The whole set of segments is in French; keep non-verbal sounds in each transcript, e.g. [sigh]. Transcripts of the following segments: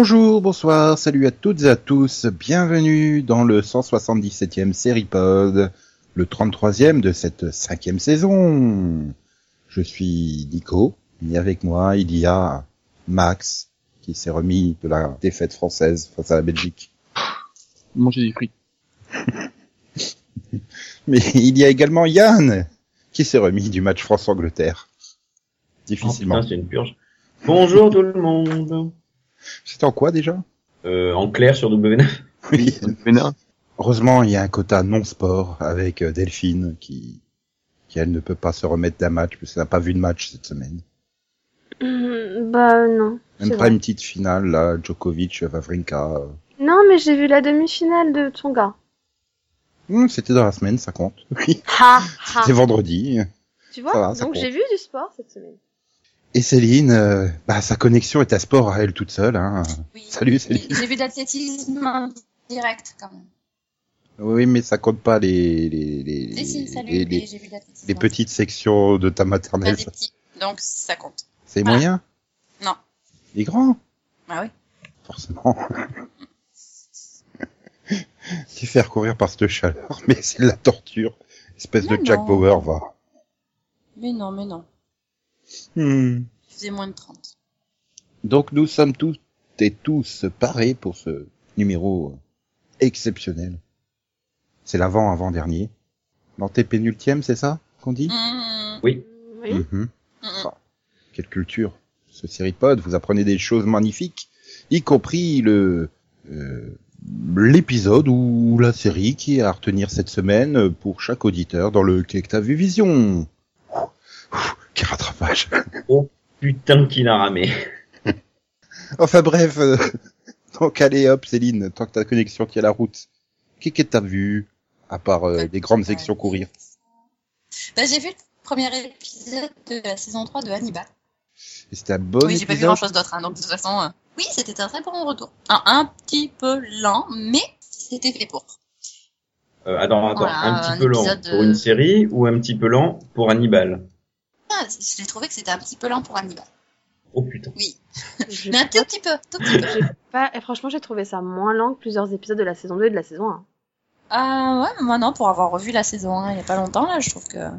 Bonjour, bonsoir, salut à toutes et à tous, bienvenue dans le 177e Seripod, le 33e de cette cinquième saison. Je suis Nico, et avec moi il y a Max, qui s'est remis de la défaite française face à la Belgique. Manger des frites. [laughs] Mais il y a également Yann, qui s'est remis du match France-Angleterre. Difficilement. Oh, putain, c'est une purge. Bonjour tout le monde. C'était en quoi déjà? Euh, en clair sur W9. Oui. Vénard. [laughs] Heureusement, il y a un quota non-sport avec euh, Delphine qui, qui elle ne peut pas se remettre d'un match puisqu'elle n'a pas vu de match cette semaine. Hmm, bah non. Même pas vrai. une petite finale là, Djokovic, Vavrinka. euh. Non, mais j'ai vu la demi-finale de Tonga. Hmm, C'était dans la semaine, ça compte. Oui. Ha ha. C'était vendredi. Tu vois va, Donc j'ai vu du sport cette semaine. Et Céline, euh, bah sa connexion est à sport à elle toute seule. Hein. Oui. Salut, Céline. J'ai vu en direct quand même. Oui, mais ça compte pas les les les, Si, si, salut, les, les- petites sections de ta Pas maternelle. des ça- petits, donc ça compte. C'est Voilà. moyen Non. Les grands Ah oui. Forcément. [laughs] Tu fais recourir par cette chaleur, mais c'est de la torture. Espèce Mais de Jack. Bauer, va. Mais non, mais non. Hmm. Il faisait moins de 30. Donc nous sommes tous et tous parés pour ce numéro exceptionnel. C'est l'avant-avant-dernier. L'antépénultième, c'est ça qu'on dit? Mmh, Oui. Oui. Mhm. mmh. Ah, Quelle culture. Ce Seripod, vous apprenez des choses magnifiques, y compris le euh, l'épisode ou la série qui est à retenir cette semaine pour chaque auditeur dans le Qu'est-ce que t'as vu Vision. Quel rattrapage. [laughs] Putain qu'il a ramé. Enfin bref, euh, [laughs] donc allez hop Céline, tant que ta connexion tient la route. Qu'est-ce que t'as vu à part euh, des grandes sections courir? Bah, j'ai vu le premier épisode de la saison 3 de Hannibal. Et C'était un bon oui, j'ai pas vu épisode. grand chose d'autre, hein, donc de toute façon, euh, oui, c'était un très bon retour. Un, un petit peu lent, mais c'était fait pour. Euh, attends, attends, Voilà, un un petit peu lent pour une série ou un petit peu lent pour Hannibal? J'ai trouvé que c'était un petit peu lent pour Hannibal. Oh putain. Oui, mais [laughs] un tout petit peu, tout petit peu. j'ai pas... et franchement, j'ai trouvé ça moins lent que plusieurs épisodes de la saison 2 et de la saison 1. Ah ouais, mais moi non, pour avoir revu la saison 1 il y a pas longtemps, là, je trouve que...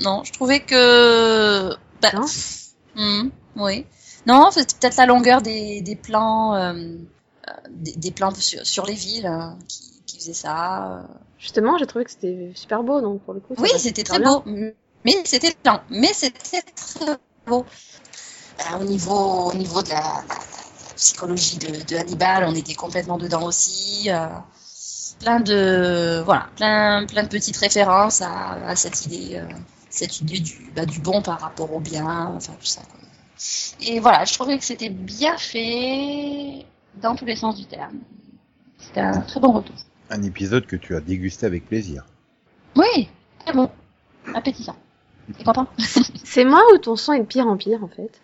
Non, je trouvais que... Bah, Non hmm, oui. Non, c'était peut-être la longueur des, des plans, euh, euh, des, des plans sur, sur les villes euh, qui, qui faisaient ça. euh. Justement, j'ai trouvé que c'était super beau, donc pour le coup. Oui, c'était très bien. beau, mais c'était lent, mais c'était très beau. Euh, au niveau, au niveau de la, la- la psychologie de, de Hannibal, on était complètement dedans aussi. euh, plein de, voilà, plein, plein de petites références à, à cette idée, euh, cette idée du, bah, du bon par rapport au bien, enfin tout ça. quoi. Et voilà, je trouvais que c'était bien fait dans tous les sens du terme. C'était un très bon retour. Un épisode que tu as dégusté avec plaisir. Oui, très bon, appétissant. T'es content [laughs] C'est moi ou ton son est de pire en pire, en fait?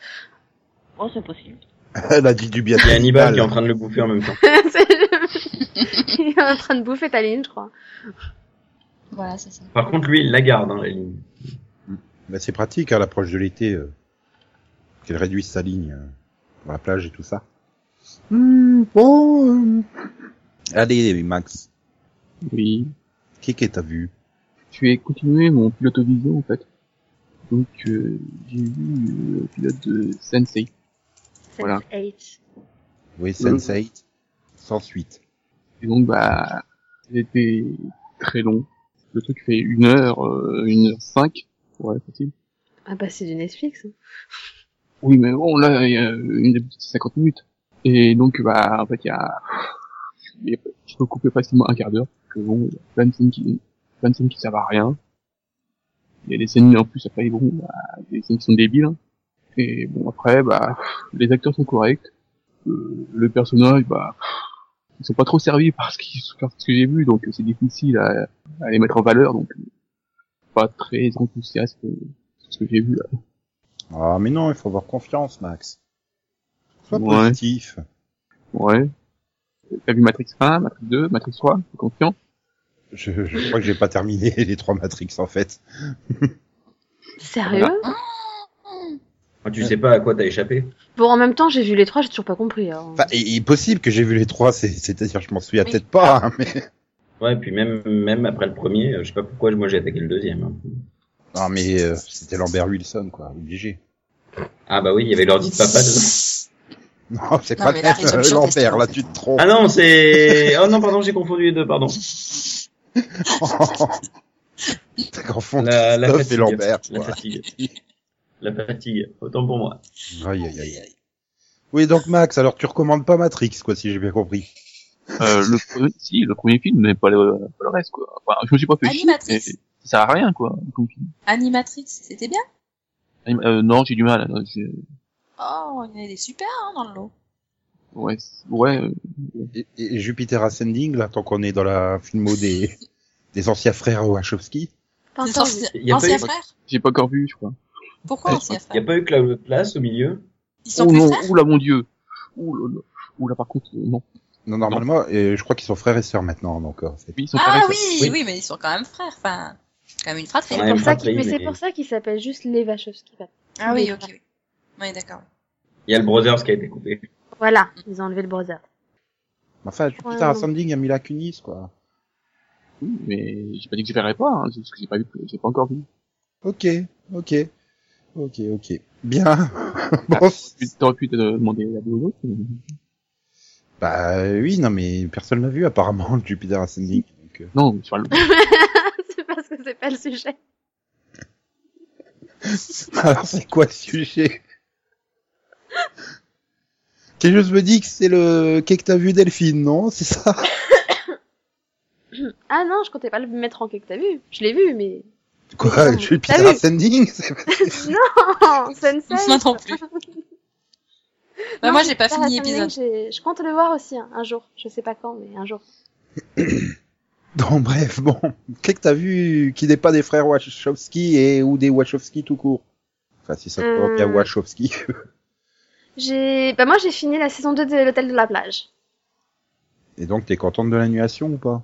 Oh, c'est possible. Elle a dit du bien. Il y a Hannibal qui est en train de le bouffer en même temps. [laughs] Il est en train de bouffer ta ligne, je crois. Voilà, c'est ça. Par contre, lui, il la garde, hein, la ligne. Bah, c'est pratique à l'approche de l'été euh, qu'elle réduise sa ligne euh, pour la plage et tout ça. Hmm, bon. euh. Allez Max, Oui. qu'est-ce que t'as vu? Je vais continuer mon pilote vision en fait. Donc euh, j'ai vu euh, le pilote de Sensei. Voilà. 7-8. Oui, Sense8, sans suite. Et donc bah c'était très long. Le truc fait une heure, euh, une heure cinq. Ouais, facile. Ah bah c'est du Netflix. hein. Oui, mais bon, là, il y a une petite 50 minutes. Et donc, bah, en fait, il y a, il y a- je peux couper facilement un quart d'heure. Que bon, il y a plein de scènes qui, plein de scènes qui servent à rien. Il y a des scènes, en plus, après, bon, bah, des scènes qui sont débiles. hein. Et bon, après, bah, les acteurs sont corrects. Euh, le personnage, bah, ils sont pas trop servis par ce, qui, par ce que j'ai vu, donc c'est difficile à, à les mettre en valeur, donc pas très enthousiaste euh, sur ce que j'ai vu là. Ah, mais non, il faut avoir confiance, Max. Sois Ouais. positif. Ouais. T'as vu Matrix 1, Matrix 2, Matrix 3, t'es confiant? Je, je crois que j'ai pas terminé [laughs] les trois Matrix, en fait. Sérieux Ah, tu sais pas à quoi t'as échappé. Bon, en même temps, j'ai vu les trois, j'ai toujours pas compris. hein. Enfin, il est possible que j'ai vu les trois, c'est- c'est-à-dire je m'en souviens Oui. peut-être pas, hein, mais... [laughs] Ouais, puis même même après le premier, euh, je sais pas pourquoi moi j'ai attaqué le deuxième. hein. Non, mais euh, c'était Lambert Wilson, quoi, obligé. Ah bah oui, il y avait l'ordi de papa dedans. [laughs] Non, c'est pas Lambert, là tu te trompes. Ah non, c'est oh non pardon, j'ai confondu les deux, pardon. [laughs] T'as confondu La, la fatigue. et Lambert. La quoi. fatigue. La fatigue. Autant pour moi. Aïe, aïe, aïe, aïe. Oui, donc Max, alors tu recommandes pas Matrix, quoi, si j'ai bien compris. Euh, le premier, [laughs] si, le premier film, mais pas le, pas le reste, quoi. Enfin, je me suis pas fait chier, Animatrix. ça sert à rien, quoi, comme film. Animatrix, c'était bien. Euh, non, j'ai du mal. Oh, il y en a des super hein, dans le lot. Ouais, ouais, Et, et Jupiter Ascending, là, tant qu'on est dans la filmo des, [laughs] des anciens frères Wachowski. Anciens frères. j'ai pas encore vu, je crois. Pourquoi anciens Il y a frères pas eu Cloud Place au milieu Ils sont oh plus non, frères oula mon dieu. Ouh là, là. Ouh là, par contre, euh, non. Non, normalement, euh, je crois qu'ils sont frères et sœurs maintenant, donc euh, c'est- Oui, ils sont Ah oui, Oui. oui, mais ils sont quand même frères. Enfin, quand même une fratrie. C'est Ouais, pour mais ça qu'il- mais très, c'est mais- pour ça qu'il s'appelle juste les Wachowski. Ah oui, ok. frères. Oui, d'accord. Il y a le Brothers qui a été coupé. Voilà, ils ont enlevé le brother. Enfin, Jupiter Ouais, non. Ascending a mis la Kunis, quoi. Oui, mais j'ai pas dit que je verrais pas, hein, c'est parce que j'ai pas vu, j'ai pas encore vu. Ok, ok. Ok, ok. Bien. [laughs] bon, Tu t'aurais pu te demander la mais- bah oui, non, mais personne l'a vu, apparemment, le Jupiter Ascending. Donc, euh, Non, sur le, [laughs] c'est parce que c'est pas le sujet. [laughs] Alors, c'est quoi le sujet? Quelque chose me dit que c'est le quai que t'as vu Delphine, non? C'est ça? [coughs] Ah non, je comptais pas le mettre en quai que t'as vu? Je l'ai vu, mais... Quoi? Non, Jupiter Ascending Oh, Sensei Moi non plus. Bah, Non, moi, j'ai pas fini l'épisode. j'ai- Je compte le voir aussi, hein, un jour. Je sais pas quand, mais un jour. [coughs] Donc, bref, bon. Qu'est-ce que t'as vu qui n'est pas des frères Wachowski et ou des Wachowski tout court? Enfin, si ça te Euh. bien Wachowski. [laughs] J'ai... Bah moi, j'ai fini la saison 2 de l'Hôtel de la Plage. Et donc, t'es contente de l'annulation ou pas?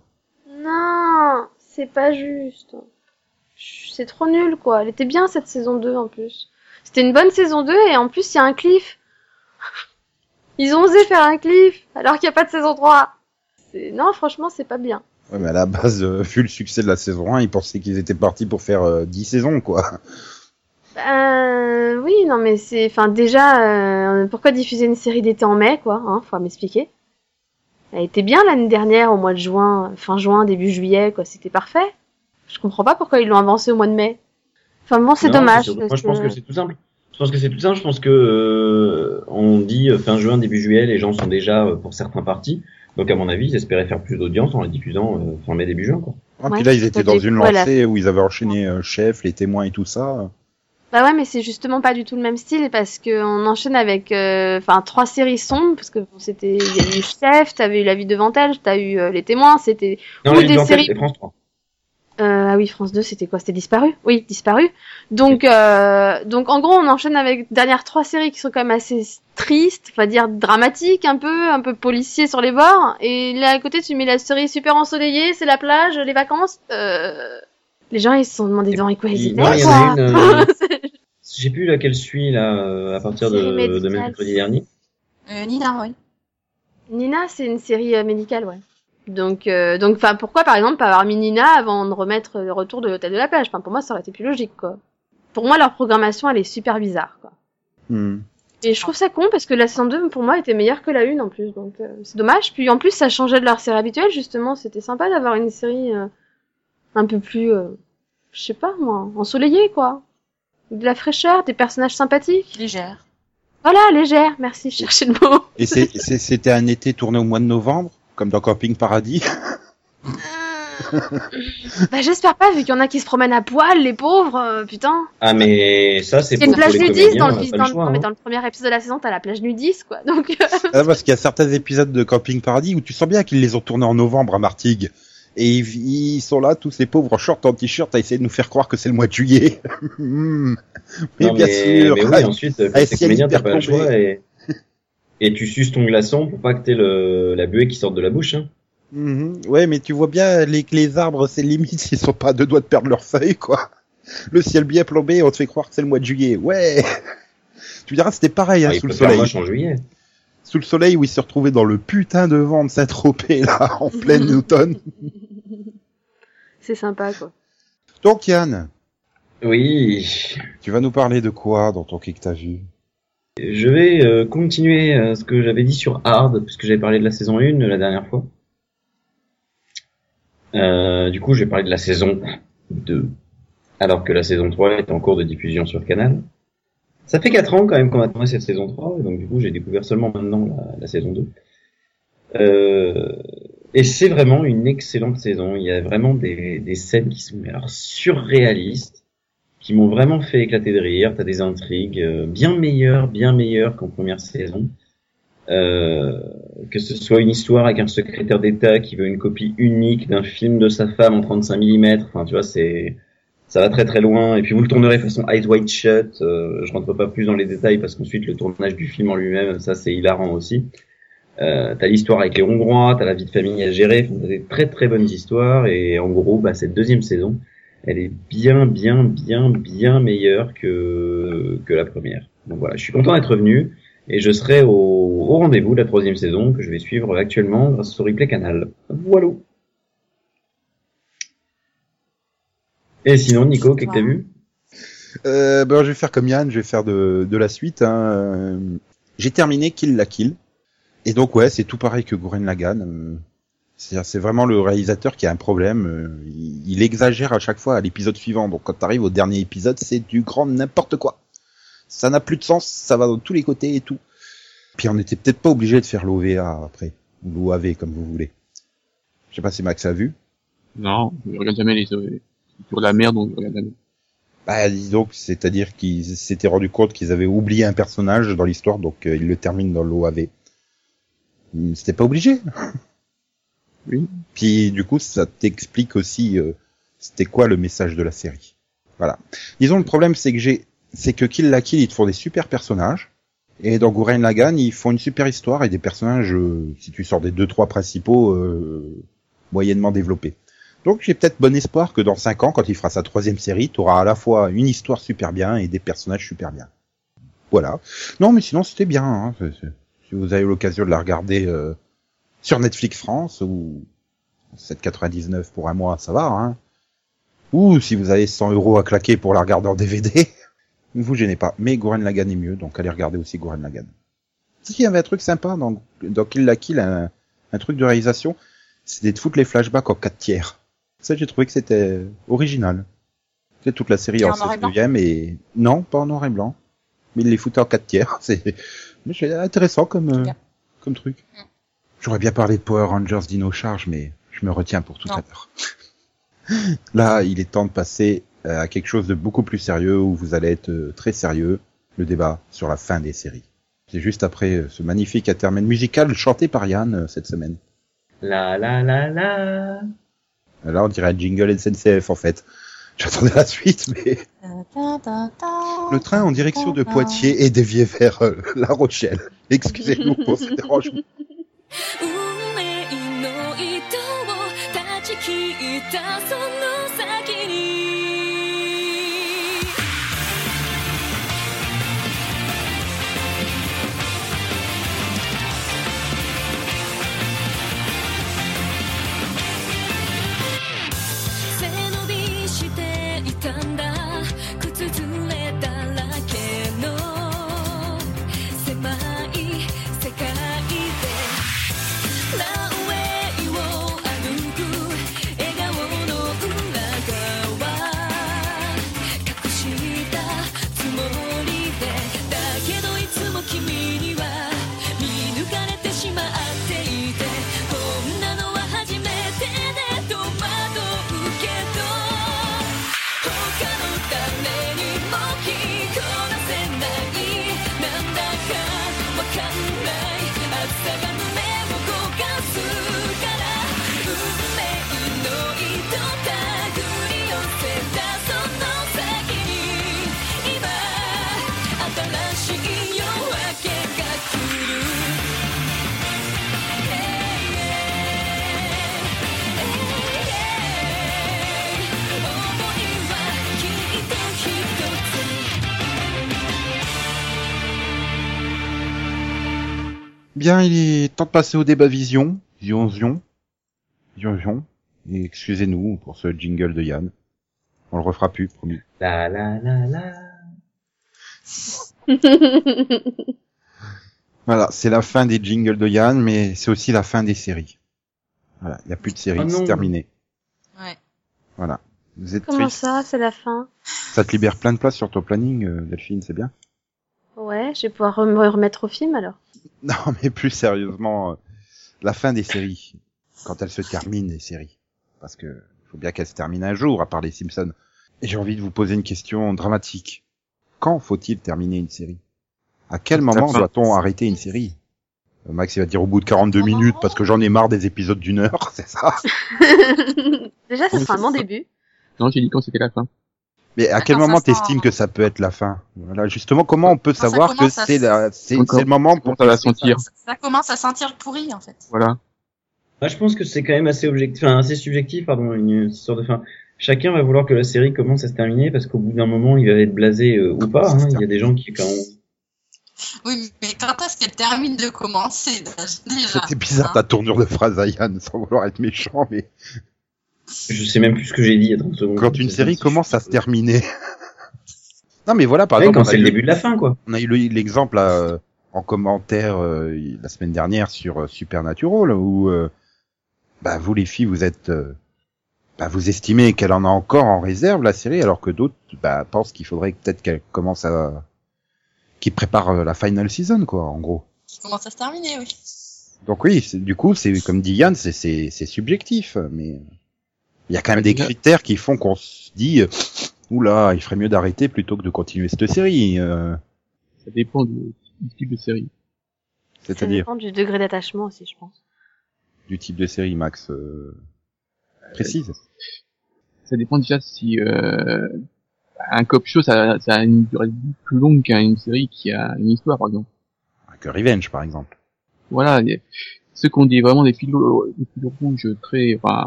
Non, c'est pas juste. C'est trop nul, quoi. Elle était bien, cette saison 2, en plus. C'était une bonne saison 2, et en plus, il y a un cliff. [laughs] Ils ont osé faire un cliff, alors qu'il n'y a pas de saison 3. C'est... Non, franchement, c'est pas bien. Ouais, mais à la base, euh, vu le succès de la saison 1, ils pensaient qu'ils étaient partis pour faire euh, 10 saisons, quoi. Euh, oui, non, mais c'est, enfin, déjà, euh, pourquoi diffuser une série d'été en mai, quoi, hein, faut m'expliquer. Elle était bien l'année dernière, au mois de juin, fin juin, début juillet, quoi, c'était parfait. Je comprends pas pourquoi ils l'ont avancé au mois de mai. Enfin bon, c'est dommage. parce Moi, je pense que c'est tout simple. Je pense que c'est tout simple. Je pense que euh, on dit euh, fin juin, début juillet, les gens sont déjà euh, pour certains partis. Donc, à mon avis, ils espéraient faire plus d'audience en la diffusant euh, fin mai, début juin. Quoi. Ah, Ouais, puis là, ils étaient dans une voilà. lancée où ils avaient enchaîné euh, Chef, les témoins et tout ça. Bah ouais, mais c'est justement pas du tout le même style parce que on enchaîne avec, euh, enfin, trois séries sombres parce que bon, c'était, il y a eu Chef, t'avais eu La vie devant elle, t'as eu euh, Les témoins, c'était Ou des séries- France 3. Euh, ah oui, France 2, c'était quoi? C'était disparu? Oui, disparu. Donc, euh, donc en gros, on enchaîne avec dernières trois séries qui sont quand même assez tristes, on va dire dramatiques un peu, un peu policiers sur les bords. Et là à côté, tu mets la série super ensoleillée, c'est la plage, les vacances. Euh... Les gens, ils se sont demandé devant quoi ils étaient. non, il y en quoi. a une, euh, [laughs] plus laquelle suit là euh, à partir de, de mercredi dernier. Euh, Nina, oui. Nina, c'est une série euh, médicale, ouais. Donc, euh, donc, enfin, pourquoi par exemple pas avoir mis Nina avant de remettre le retour de l'hôtel de la plage? Enfin, pour moi, ça aurait été plus logique, quoi. Pour moi, leur programmation, elle est super bizarre, quoi. Hmm. Et je trouve ça con parce que la saison 2 pour moi était meilleure que la 1 en plus, donc euh, c'est dommage. Puis en plus, ça changeait de leur série habituelle, justement. C'était sympa d'avoir une série euh, un peu plus, euh, je sais pas moi, ensoleillée, quoi. De la fraîcheur, des personnages sympathiques. Légère. Voilà, légère, merci, je cherchais le mot. Et c'est- c'est- c'était un été tourné au mois de novembre, comme dans Camping Paradis. bah j'espère pas, vu qu'il y en a qui se promènent à poil, les pauvres, euh, putain. Ah mais ça c'est Il y a une pour, pour plage les nudiste dans le, dans, le hein. dans le premier épisode de la saison, t'as la plage nudiste, quoi. Donc, euh, Ah, parce qu'il y a certains épisodes de Camping Paradis où tu sens bien qu'ils les ont tournés en novembre à Martigues. Et ils, ils sont là, tous ces pauvres en short, en t-shirt, à essayer de nous faire croire que c'est le mois de juillet. [laughs] Hmm. mais Non, bien mais, sûr. mais oui, ensuite, Ah, si t'es elle comédien, t'as pas le choix et, et tu suces ton glaçon pour pas que t'aies le, la buée qui sorte de la bouche. Hein. Mhm. Ouais, mais tu vois bien, les, les arbres, c'est limite, ils sont pas à deux doigts de perdre leurs feuilles, quoi. Le ciel bien plombé, on te fait croire que c'est le mois de juillet. Ouais. [laughs] Tu diras, c'était pareil, hein, Ah, sous le soleil. en juillet. Sous le soleil où il se retrouvait dans le putain de vent de Saint-Tropez, là, en [laughs] pleine automne. [laughs] C'est sympa, quoi. Donc, Yann, Oui. tu vas nous parler de quoi dans ton que t'as vu? Je vais euh, continuer euh, ce que j'avais dit sur Hard, puisque j'avais parlé de la saison 1 la dernière fois. Euh, du coup, je vais parler de la saison 2, alors que la saison 3 est en cours de diffusion sur Canal. Ça fait 4 ans quand même qu'on attendait cette saison 3, et donc du coup j'ai découvert seulement maintenant la, la saison 2. Euh, et c'est vraiment une excellente saison, il y a vraiment des, des scènes qui sont alors, surréalistes, qui m'ont vraiment fait éclater de rire, t'as des intrigues euh, bien meilleures, bien meilleures qu'en première saison. Euh, que ce soit une histoire avec un secrétaire d'État qui veut une copie unique d'un film de sa femme en 35 mm, enfin tu vois c'est ça va très très loin et puis vous le tournerez façon Eyes Wide Shut, euh, je rentre pas plus dans les détails parce qu'ensuite le tournage du film en lui-même ça c'est hilarant aussi. Euh, t'as l'histoire avec les Hongrois, t'as la vie de famille à gérer, t'as des très très bonnes histoires et en gros bah cette deuxième saison elle est bien bien bien bien meilleure que que la première. Donc voilà, je suis content d'être revenu et je serai au, au rendez-vous de la troisième saison que je vais suivre actuellement grâce au replay canal. Voilà. Et sinon, Nico, qu'est-ce que t'as vu? Euh, ben, Je vais faire comme Yann, je vais faire de, de la suite. Hein. J'ai terminé Kill la Kill. Et donc, ouais, c'est tout pareil que Gurren Lagann. Euh, C'est-à-dire, c'est vraiment le réalisateur qui a un problème. euh, Il, il exagère à chaque fois à l'épisode suivant. Donc, quand t'arrives au dernier épisode, c'est du grand n'importe quoi. Ça n'a plus de sens, ça va dans tous les côtés et tout. Puis on était peut-être pas obligé de faire l'OVA après, ou l'OAV comme vous voulez. Je sais pas si Max a vu. Non, je regarde jamais les, euh, de la merde, donc. Bah, dis donc, c'est-à-dire qu'ils s'étaient rendu compte qu'ils avaient oublié un personnage dans l'histoire, donc euh, ils le terminent dans l'OAV. Hum, C'était pas obligé. [laughs] Oui. Puis du coup, ça t'explique aussi euh, c'était quoi le message de la série. Voilà. Disons le problème, c'est que j'ai, c'est que Kill la Kill, ils te font des super personnages, et dans Gurren Lagann, ils font une super histoire et des personnages, euh, si tu sors des deux trois principaux, euh, moyennement développés. Donc j'ai peut-être bon espoir que dans 5 ans, quand il fera sa troisième série, tu auras à la fois une histoire super bien et des personnages super bien. Voilà. Non, mais sinon c'était bien. Hein. Si vous avez l'occasion de la regarder euh, sur Netflix France ou 7,99 pour un mois, ça va. Hein. Ou si vous avez 100 euros à claquer pour la regarder en DVD, [laughs] ne vous gênez pas. Mais Gurren Lagann est mieux, donc allez regarder aussi Gurren Lagann. Il y avait un truc sympa dans, dans Kill la Kill, un, un truc de réalisation, c'était de foutre les flashbacks en 4 tiers. Ça, j'ai trouvé que c'était original. C'est toute la série en en noir et 7 blanc neuvième et non, pas en noir et blanc. Mais il les foutait en 4 tiers. [laughs] C'est, mais c'est intéressant comme, euh, comme truc. Mm. J'aurais bien parlé de Power Rangers Dino Charge, mais je me retiens pour tout Non. à l'heure. [laughs] Là, il est temps de passer euh, à quelque chose de beaucoup plus sérieux où vous allez être euh, très sérieux. Le débat sur la fin des séries. C'est juste après ce magnifique intermède musical chanté par Yann cette semaine. La la la la. Là, on dirait un jingle SNCF en fait. J'attendais la suite, mais le train en direction de Poitiers est dévié vers euh, La Rochelle. Excusez-nous pour ce dérangement. Bien, il est temps de passer au débat vision. Vision, vision. Vision, vision. Et excusez-nous pour ce jingle de Yann. On le refera plus, promis. La la la la. [laughs] Voilà, c'est la fin des jingles de Yann, mais c'est aussi la fin des séries. Voilà, il n'y a plus de séries, Oh non. c'est terminé. Ouais. Voilà. Vous êtes Comment triste. ça, c'est la fin? Ça te libère plein de place sur ton planning, euh, Delphine, c'est bien? Ouais, je vais pouvoir me remettre au film alors. [laughs] Non, mais plus sérieusement, euh, la fin des séries, quand elles se terminent, les séries. Parce que faut bien qu'elles se terminent un jour, à part les Simpsons. Et j'ai envie de vous poser une question dramatique. Quand faut-il terminer une série? À quel moment doit-on arrêter une série? Euh, Max, il va dire au bout de 42 minutes, parce que j'en ai marre des épisodes d'une heure, [laughs] c'est ça? [laughs] Déjà, ça sera un bon début. Non, j'ai dit quand c'était la fin. Mais à quel moment sent- t'estimes que ça peut être la fin? Voilà, justement, comment on peut Quand savoir que c'est la, c'est, Quand- c'est le moment pour ça va sentir. Ça, ça commence à sentir le pourri, en fait. Voilà. Moi, je pense que c'est quand même assez objectif, enfin assez subjectif, pardon, une histoire de fin. Chacun va vouloir que la série commence à se terminer parce qu'au bout d'un moment, il va être blasé euh, ou pas. hein. Il y a des gens qui, quand Oui, mais quand est-ce qu'elle termine de commencer déjà? C'était bizarre hein ta tournure de phrase à Yann, sans vouloir être méchant, mais je sais même plus ce que j'ai dit il y a 30 secondes. quand une série commence à se terminer. [laughs] non, mais voilà, par Ouais, exemple, quand c'est le début de la fin, quoi. on a eu le- l'exemple euh, en commentaire euh, la semaine dernière sur euh, Supernatural où euh, bah vous les filles vous êtes euh, bah, vous estimez qu'elle en a encore en réserve la série alors que d'autres bah, pensent qu'il faudrait peut-être qu'elle commence à qui prépare euh, la final season quoi en gros. Qui commence à se terminer, oui. Donc oui, du coup c'est comme dit Yann c'est c'est c'est subjectif mais il y a quand même des critères qui font qu'on se dit euh, oula, il ferait mieux d'arrêter plutôt que de continuer cette série euh, Ça dépend du, type de série. Ça c'est-à-dire dépend du degré d'attachement aussi, je pense. du type de série, Max euh, Précise. Ça dépend déjà si euh, un cop show ça, ça a une durée plus longue qu'une série qui a une histoire par exemple. Que Revenge, par exemple. Voilà, a- ceux qui ont des vraiment des fils, des fils rouges très, enfin,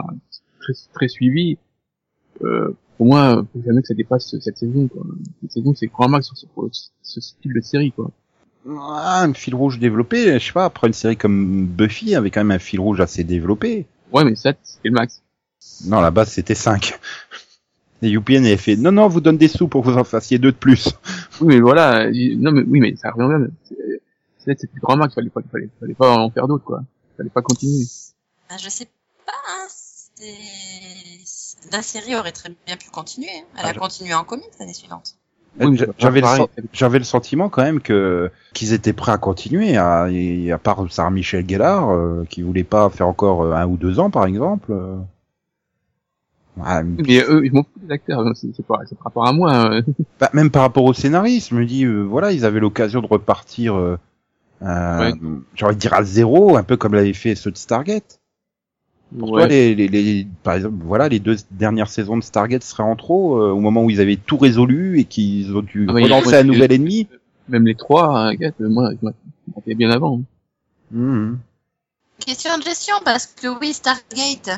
très, très suivis. Euh, pour moi, faut jamais que ça dépasse cette saison. Quoi. Cette saison, c'est grand max sur ce, pour ce style de série, quoi. Ah, un fil rouge développé, je sais pas, après une série comme Buffy avait quand même un fil rouge assez développé. Ouais, mais ça, c'était le max. Non, la base c'était 5. Et UPN avait fait, non, non, on vous donne des sous pour que vous en fassiez deux de plus. Oui, mais voilà, il- non, mais oui, mais ça revient même. C'est- C'est c'était le grand max, fallait pas, fallait, fallait pas en faire d'autres, quoi. Fallait pas continuer. Ben, je sais pas, la série aurait très bien pu continuer. hein. Elle Ah, a je- continué en comics l'année suivante. Oui, pas J'avais le, sentiment quand même que qu'ils étaient prêts à continuer, à, et à part Sarah Michel Gellar, euh, qui voulait pas faire encore euh, un ou deux ans, par exemple. euh. Ah, Mais eux, ils m'en foutent des acteurs, c'est par rapport à moi. hein. Bah, même par rapport au scénariste, je me dis, euh, voilà, ils avaient l'occasion de repartir, euh, euh, Ouais. j'ai envie de dire à zéro, un peu comme l'avait fait ceux de Stargate. Pour toi, les, les, les- par exemple, voilà, les deux dernières saisons de Stargate seraient en trop, euh, au moment où ils avaient tout résolu et qu'ils ont dû Ah, relancer un nouvel ennemi. Même les trois, hein, gars, moi, je m'attendais bien avant. hein. Mhm. Question de gestion, parce que oui, Stargate,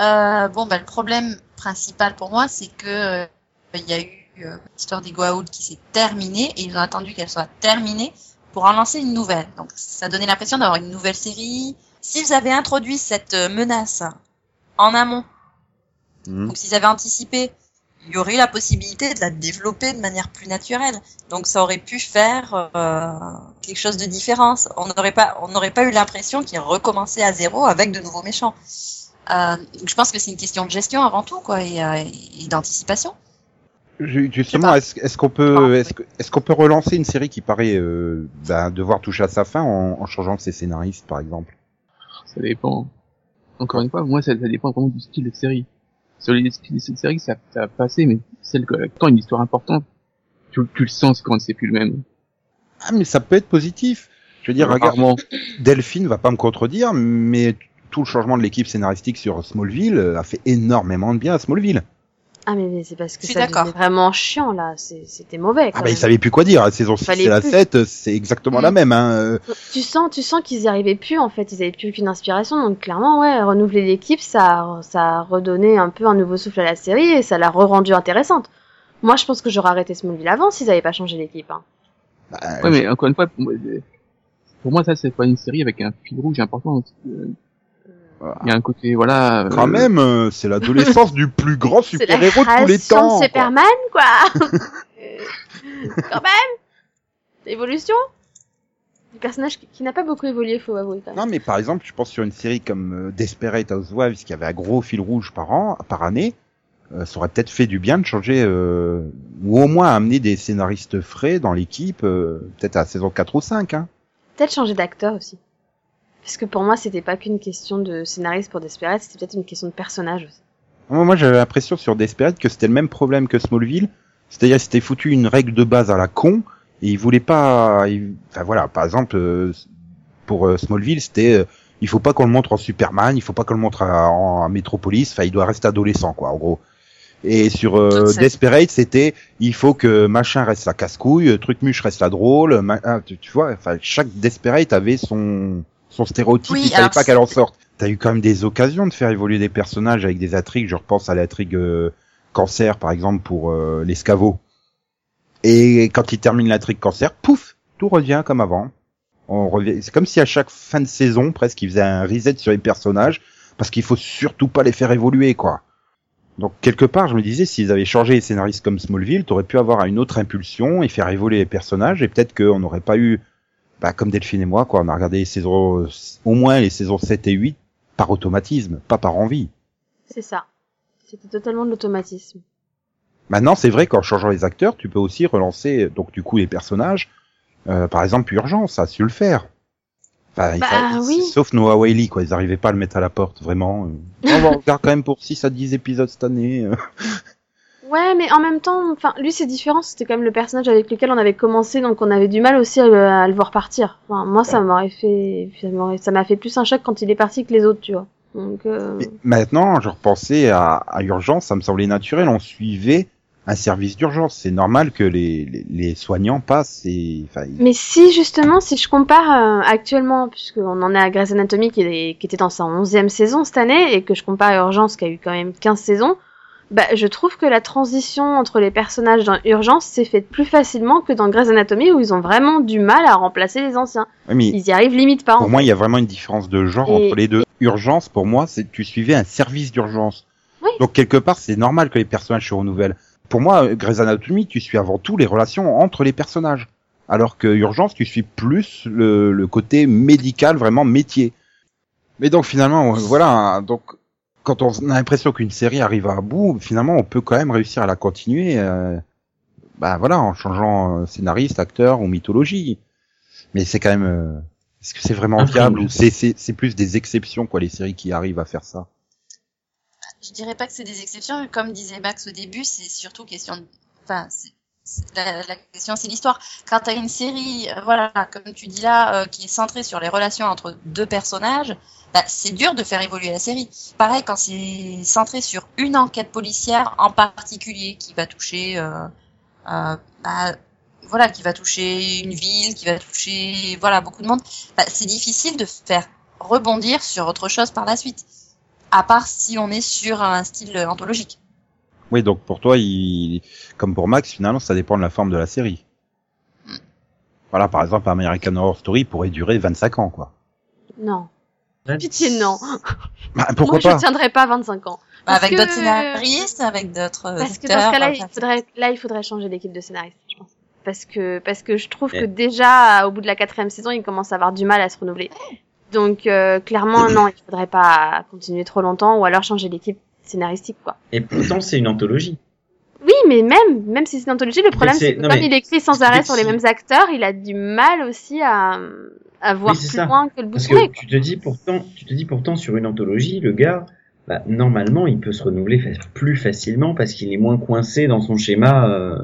euh, bon, bah, le problème principal pour moi, c'est que euh, il y a eu euh, l'histoire des Goa'uld qui s'est terminée, et ils ont attendu qu'elle soit terminée pour en lancer une nouvelle. Donc, ça donnait l'impression d'avoir une nouvelle série. S'ils avaient introduit cette euh, menace en amont, Mhm. donc s'ils avaient anticipé, il y aurait eu la possibilité de la développer de manière plus naturelle. Donc ça aurait pu faire euh, quelque chose de différent. On n'aurait pas, on n'aurait pas eu l'impression qu'ils recommençaient à zéro avec de nouveaux méchants. Euh, je pense que c'est une question de gestion avant tout, quoi, et, euh, et d'anticipation. Ju- Justement, est-ce qu'on peut, est-ce qu'on peut relancer une série qui paraît euh, ben, devoir toucher à sa fin en, en changeant ses scénaristes, par exemple? Ça dépend. Encore une fois, moi, ça, ça dépend vraiment du style de série. Sur les styles de série, ça, ça a passé, mais celle que, quand une histoire importante, tu, tu le sens quand c'est plus le même. Ah, mais ça peut être positif. Je veux dire, regarde, Rarement. Delphine va pas me contredire, mais tout le changement de l'équipe scénaristique sur Smallville euh, a fait énormément de bien à Smallville. Ah mais c'est parce que ça devenait vraiment chiant là, C'est- c'était mauvais. Ah bah ils savaient plus quoi dire. La saison 6 Fallait et la plus. 7, c'est exactement la Mm. même. Hein. Tu sens, tu sens qu'ils y arrivaient plus en fait, ils avaient plus aucune inspiration, donc clairement ouais, renouveler l'équipe, ça, a- ça a redonné un peu un nouveau souffle à la série et ça l'a re-rendue intéressante. Moi je pense que j'aurais arrêté Smallville avant s'ils avaient pas changé l'équipe. Hein. Bah, Ouais, mais encore une fois, pour moi, pour moi, ça, c'est pas une série avec un fil rouge important. Euh, Il y a un côté, voilà. Quand euh, même, euh, c'est l'adolescence du plus grand [laughs] C'est super-héros de tous les temps. de quoi. Superman, quoi. [laughs] Euh, Quand même. Évolution. Un personnage qui, qui n'a pas beaucoup évolué, faut avouer. Quand même. Non, mais par exemple, je pense sur une série comme euh, Desperate Housewives qui avait un gros fil rouge par an, par année, euh, ça aurait peut-être fait du bien de changer, euh, ou au moins amener des scénaristes frais dans l'équipe, euh, peut-être à la saison 4 ou 5. Hein. Peut-être changer d'acteur aussi. Parce que pour moi, c'était pas qu'une question de scénariste pour Desperate, c'était peut-être une question de personnage aussi. Moi, j'avais l'impression sur Desperate que c'était le même problème que Smallville, c'est-à-dire c'était foutu une règle de base à la con, et ils voulaient pas... ils- Enfin voilà, par exemple, euh, pour euh, Smallville, c'était... euh, il faut pas qu'on le montre en Superman, il faut pas qu'on le montre à- en, Métropolis, enfin il doit rester adolescent quoi en gros. Et sur euh, Desperate, c'était il faut que machin reste la casse-couille, truc muche reste la drôle, ma- ah, tu, tu vois, enfin chaque Desperate avait son son stéréotype, Oui, il fallait pas qu'elle en sorte. T'as eu quand même des occasions de faire évoluer des personnages avec des intrigues, je repense à l'intrigue euh, cancer par exemple pour euh, l'escaveau. Et quand il termine l'intrigue cancer, pouf, tout revient comme avant. On revient, c'est comme si à chaque fin de saison presque il faisait un reset sur les personnages parce qu'il faut surtout pas les faire évoluer quoi. Donc quelque part, je me disais, s'ils avaient changé les scénaristes comme Smallville, t'aurais pu avoir une autre impulsion et faire évoluer les personnages, et peut-être qu'on n'aurait pas eu, bah, comme Delphine et moi, quoi, on a regardé les saisons, au moins les saisons 7 et 8, par automatisme, pas par envie. C'est ça. C'était totalement de l'automatisme. Maintenant, c'est vrai qu'en changeant les acteurs, tu peux aussi relancer, donc du coup, les personnages. Euh, par exemple, Urgence a su le faire. Enfin, il Bah, fa- oui. Sauf Noah Whaley, quoi. Ils arrivaient pas à le mettre à la porte, vraiment. Euh, [laughs] On regarde quand même pour 6 à 10 épisodes cette année. Ouais, mais en même temps, enfin, lui c'est différent. C'était quand même le personnage avec lequel on avait commencé, donc on avait du mal aussi à, le- à le voir partir. Enfin, moi, ça m'aurait fait, ça m'a fait plus un choc quand il est parti que les autres, tu vois. Donc, euh, maintenant, je repensais à, à Urgence, ça me semblait naturel. On suivait un service d'urgence. C'est normal que les, les, les soignants passent et, enfin, ils- Mais si justement, si je compare euh, actuellement, puisqu'on en est à Grey's Anatomy qui, est- qui était dans sa onzième saison cette année, et que je compare à Urgence qui a eu quand même 15 saisons, bah, je trouve que la transition entre les personnages dans Urgence s'est faite plus facilement que dans Grey's Anatomy où ils ont vraiment du mal à remplacer les anciens. Ouais, mais Ils y arrivent limite pas. en pour moi, il y a vraiment une différence de genre Et- entre les deux. Urgence, pour moi, c'est tu suivais un service d'urgence. Oui. Donc quelque part, c'est normal que les personnages se renouvellent. Pour moi, Grey's Anatomy, tu suis avant tout les relations entre les personnages. Alors que Urgence, tu suis plus le, le côté médical, vraiment métier. Mais donc finalement, voilà, hein, donc quand on a l'impression qu'une série arrive à bout, finalement, on peut quand même réussir à la continuer. Euh, bah voilà, en changeant euh, scénariste, acteur ou mythologie. Mais c'est quand même, euh, est-ce que c'est vraiment viable ou c'est c'est c'est plus des exceptions quoi les séries qui arrivent à faire ça? Je dirais pas que c'est des exceptions, comme disait Max au début, c'est surtout question de... Enfin, la, la question c'est l'histoire. Quand t'as une série, euh, voilà, comme tu dis là, euh, qui est centrée sur les relations entre deux personnages, bah, c'est dur de faire évoluer la série. Pareil, quand c'est centré sur une enquête policière en particulier qui va toucher, euh, euh, bah, voilà, qui va toucher une ville, qui va toucher, voilà, beaucoup de monde, bah, c'est difficile de faire rebondir sur autre chose par la suite. À part si on est sur un style anthologique. Oui, donc pour toi, il, comme pour Max, finalement, ça dépend de la forme de la série. Voilà, par exemple, American Horror Story pourrait durer 25 ans, quoi. Non. Pitié, non. Bah, pourquoi Moi, pas je tiendrai pas 25 ans. Parce avec que- d'autres scénaristes, avec d'autres Parce que dans ce cas-là, il faudrait, là, il faudrait changer l'équipe de scénaristes, je pense. Parce que, parce que je trouve Et- que déjà, au bout de la quatrième saison, il commence à avoir du mal à se renouveler. Donc, euh, clairement, [clears throat] non, il faudrait pas continuer trop longtemps ou alors changer l'équipe scénaristique, quoi. Et pourtant, c'est une anthologie. Oui, mais même, même si c'est une anthologie, le problème, c'est- que non, comme mais- il écrit sans arrêt sur les mêmes acteurs, il a du mal aussi à, à voir plus ça. loin que le bout Parce que tu te dis pourtant, tu te dis pourtant sur une anthologie, le gars, bah, normalement, il peut se renouveler fa- plus facilement parce qu'il est moins coincé dans son schéma euh,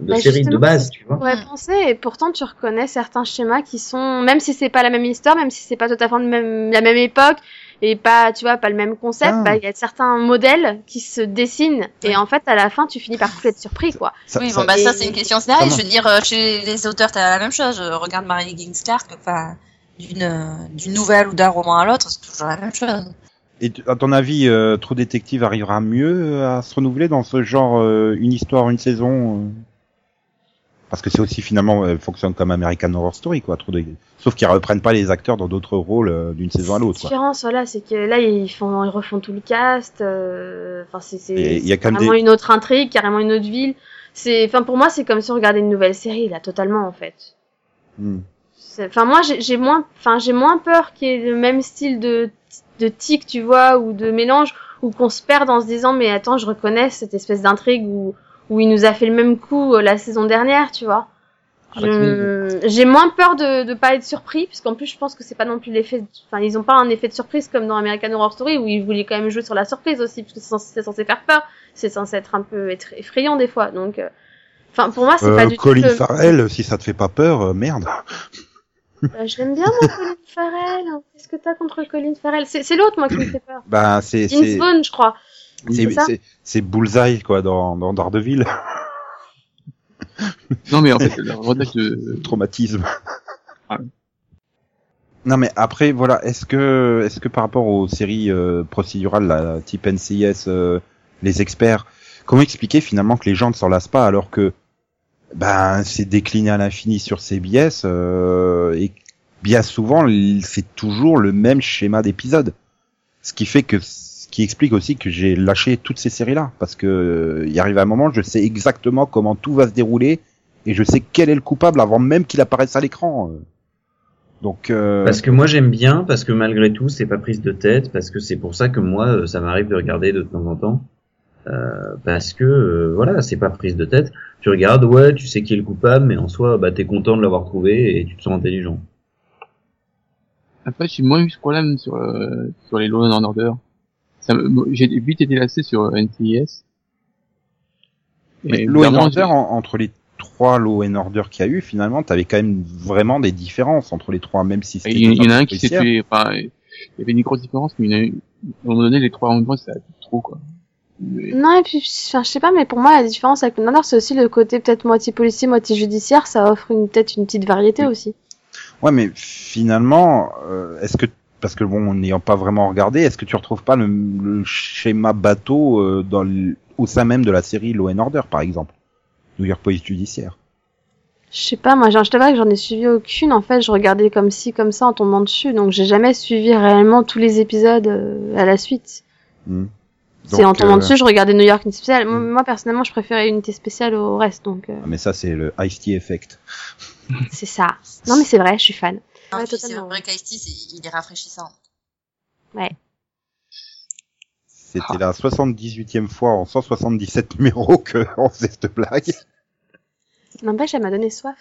de Bah, série de base, tu vois. On pourrait penser, et pourtant tu reconnais certains schémas qui sont, même si c'est pas la même histoire, même si c'est pas tout à fait de même, la même époque, et pas, tu vois, pas le même concept, Ah. bah, il y a certains modèles qui se dessinent, et en fait, à la fin, tu finis par être surpris, quoi. Ça- oui, ça- bon, bah, ça, c'est une question scénariste. Je veux dire, euh, chez les auteurs, t'as la même chose. Je regarde Marie Higgins Clark, enfin, d'une, euh, d'une nouvelle ou d'un roman à l'autre, c'est toujours la même chose. Et à ton avis, euh, True Detective arrivera mieux euh, à se renouveler dans ce genre euh, une histoire, une saison euh? Parce que c'est aussi finalement elle fonctionne comme American Horror Story quoi, trop de... sauf qu'ils reprennent pas les acteurs dans d'autres rôles euh, d'une saison à La l'autre. quoi. différence, voilà, c'est que là, ils font, ils refont tout le cast. euh, Enfin, c'est, c'est carrément des... une autre intrigue, carrément une autre ville. C'est, enfin, pour moi, c'est comme si on regardait une nouvelle série, là, totalement, en fait. Hmm. Enfin, moi, j'ai moins, enfin, j'ai moins peur qu'il y ait le même style de, de tic, tu vois, ou de mélange, ou qu'on se perde en se disant, mais attends, je reconnais cette espèce d'intrigue où, où il nous a fait le même coup euh, la saison dernière, tu vois. Ah J'ai moins peur de de pas être surpris, parce qu'en plus, je pense que c'est pas non plus l'effet, de- enfin, ils ont pas un effet de surprise comme dans American Horror Story où ils voulaient quand même jouer sur la surprise aussi, parce que c'est censé, faire peur, c'est censé être un peu être effrayant des fois, donc, euh, enfin, pour moi, c'est Euh, pas du Colin tout. le- Farrell, si ça te fait pas peur, euh, merde. Bah, je l'aime bien, mon Colin Farrell. Qu'est-ce que t'as contre Colin Farrell? C'est c'est l'autre, moi, qui me fait peur. Bah c'est Vince Vaughn, je crois. C'est Bullseye quoi dans dans Daredevil, [laughs] Non, mais en fait, [laughs] la redacte de... traumatisme. Ah. Non mais après voilà, est-ce que est-ce que par rapport aux séries euh, procédurales là, type NCIS, euh, les experts, comment expliquer finalement que les gens ne s'en lassent pas alors que ben c'est décliné à l'infini sur CBS euh, et bien souvent c'est toujours le même schéma d'épisode. Ce qui fait que qui explique aussi que j'ai lâché toutes ces séries là parce que euh, il arrive un moment je sais exactement comment tout va se dérouler et je sais quel est le coupable avant même qu'il apparaisse à l'écran. euh. Donc euh, Parce que moi j'aime bien, parce que malgré tout c'est pas prise de tête, parce que c'est pour ça que moi euh, ça m'arrive de regarder de temps en temps, euh, parce que euh, voilà c'est pas prise de tête. Tu regardes, ouais, tu sais qui est le coupable, mais en soi bah t'es content de l'avoir trouvé et tu te sens intelligent. Après, j'ai moins eu ce problème sur, euh, sur les Law and Order. J'ai vite été lassé sur euh, NCIS. mais Law and Order en- entre les trois Law and Order qu'il y a eu finalement t'avais quand même vraiment des différences entre les trois même si c'était Il y, il y en a un qui s'est fait, enfin, il y avait une grosse différence, mais il y en a eu, à un moment donné, les trois en même temps, c'était trop, quoi. Mais- Non, et puis, enfin, je sais pas, mais pour moi, la différence avec le Nandor, c'est aussi le côté peut-être moitié policier, moitié judiciaire. Ça offre une, peut-être une petite variété Oui. aussi. Ouais, mais finalement, euh, est-ce que parce que bon, n'ayant pas vraiment regardé, est-ce que tu retrouves pas le, le schéma bateau euh, dans le- au sein même de la série Law and Order, par exemple, New York Police Judiciaire Je sais pas, moi, genre, je t'avoue que j'en ai suivi aucune. En fait, je regardais comme ci, comme ça, en tombant dessus. Donc, j'ai jamais suivi réellement tous les épisodes euh, à la suite. Hmm. C'est en tombant euh, dessus, je regardais New York Unité Spéciale. Moi, Mm. moi, personnellement, je préférais Unité Spéciale au reste, donc euh, Mais ça, c'est le Ice-T Effect. c'est ça. Non, mais c'est vrai, je suis fan. Ouais, c'est vrai qu'Ice-T, c'est- il est rafraîchissant. C'était la 78e fois en 177 [laughs] numéros que on faisait cette blague. N'empêche, elle m'a donné soif.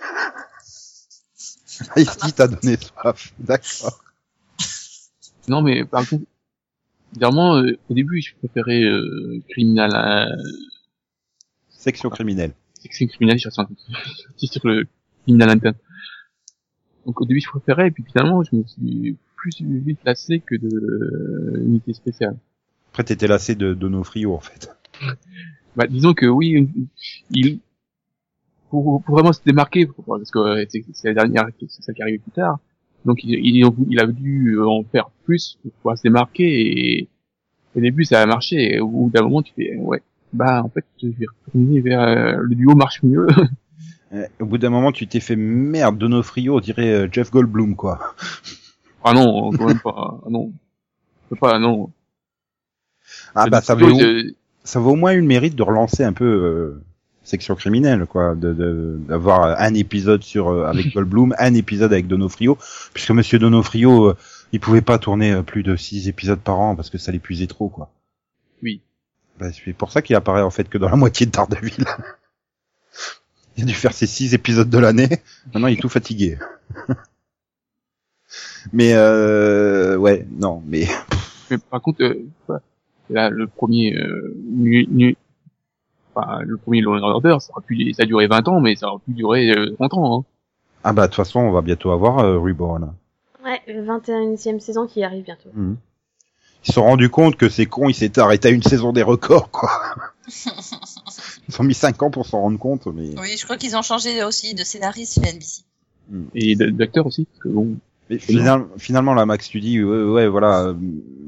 [laughs] Ice-T t'a donné soif. D'accord. Non, mais par contre, évidemment, euh, au début, je préférais euh, Criminal, euh, Section criminelle. Section Criminal, je suis sorti sur le Criminal Intent. Donc au début, je préférais, et puis finalement, je me suis plus vite lassé que de euh, unité spéciale. Après, t'étais lassé de Donofrio, en fait. [laughs] Bah, disons que oui, il pour, pour vraiment se démarquer, pour- parce que euh, c'est la dernière, c'est celle qui est arrivée plus tard. Donc il, il, il a dû en faire plus pour pouvoir se démarquer et au début ça a marché et au bout d'un moment tu fais ouais bah en fait je vais retourner vers euh, le duo marche mieux. [laughs] Euh, Au bout d'un moment, tu t'es fait merde, Donofrio, on dirait euh, Jeff Goldblum, quoi. [laughs] ah non quand même pas ah non pas non. Ah bah, ça vaut, ça vaut au moins une mérite de relancer un peu euh, section criminelle, quoi, de de- d'avoir un épisode sur euh, avec [laughs] Goldblum, un épisode avec Donofrio, puisque Monsieur Donofrio, euh, il pouvait pas tourner euh, plus de six épisodes par an parce que ça l'épuisait trop, quoi. Oui. Bah, c'est pour ça qu'il apparaît en fait que dans la [laughs] moitié de Daredevil. Il a dû faire ses six épisodes de l'année. Maintenant, il est tout fatigué. mais euh, ouais, non, mais Mais par contre, euh, là, le premier, euh, nu, nu- enfin, le premier Law Order, ça aurait pu, ça a duré 20 ans, mais ça aurait pu durer euh, 30 ans. Hein. ah bah de toute façon, on va bientôt avoir euh, Reborn. Ouais, 21e saison qui arrive bientôt. Mhm. Ils se sont rendus compte que c'est con, ils s'étaient arrêtés à une saison des records, quoi. Ils ont mis 5 ans pour s'en rendre compte, mais, Oui, je crois qu'ils ont changé aussi de scénariste chez NBC. Et d- d'acteurs aussi, parce que bon, mais final- finalement, là, Max, tu dis, ouais, ouais voilà, euh,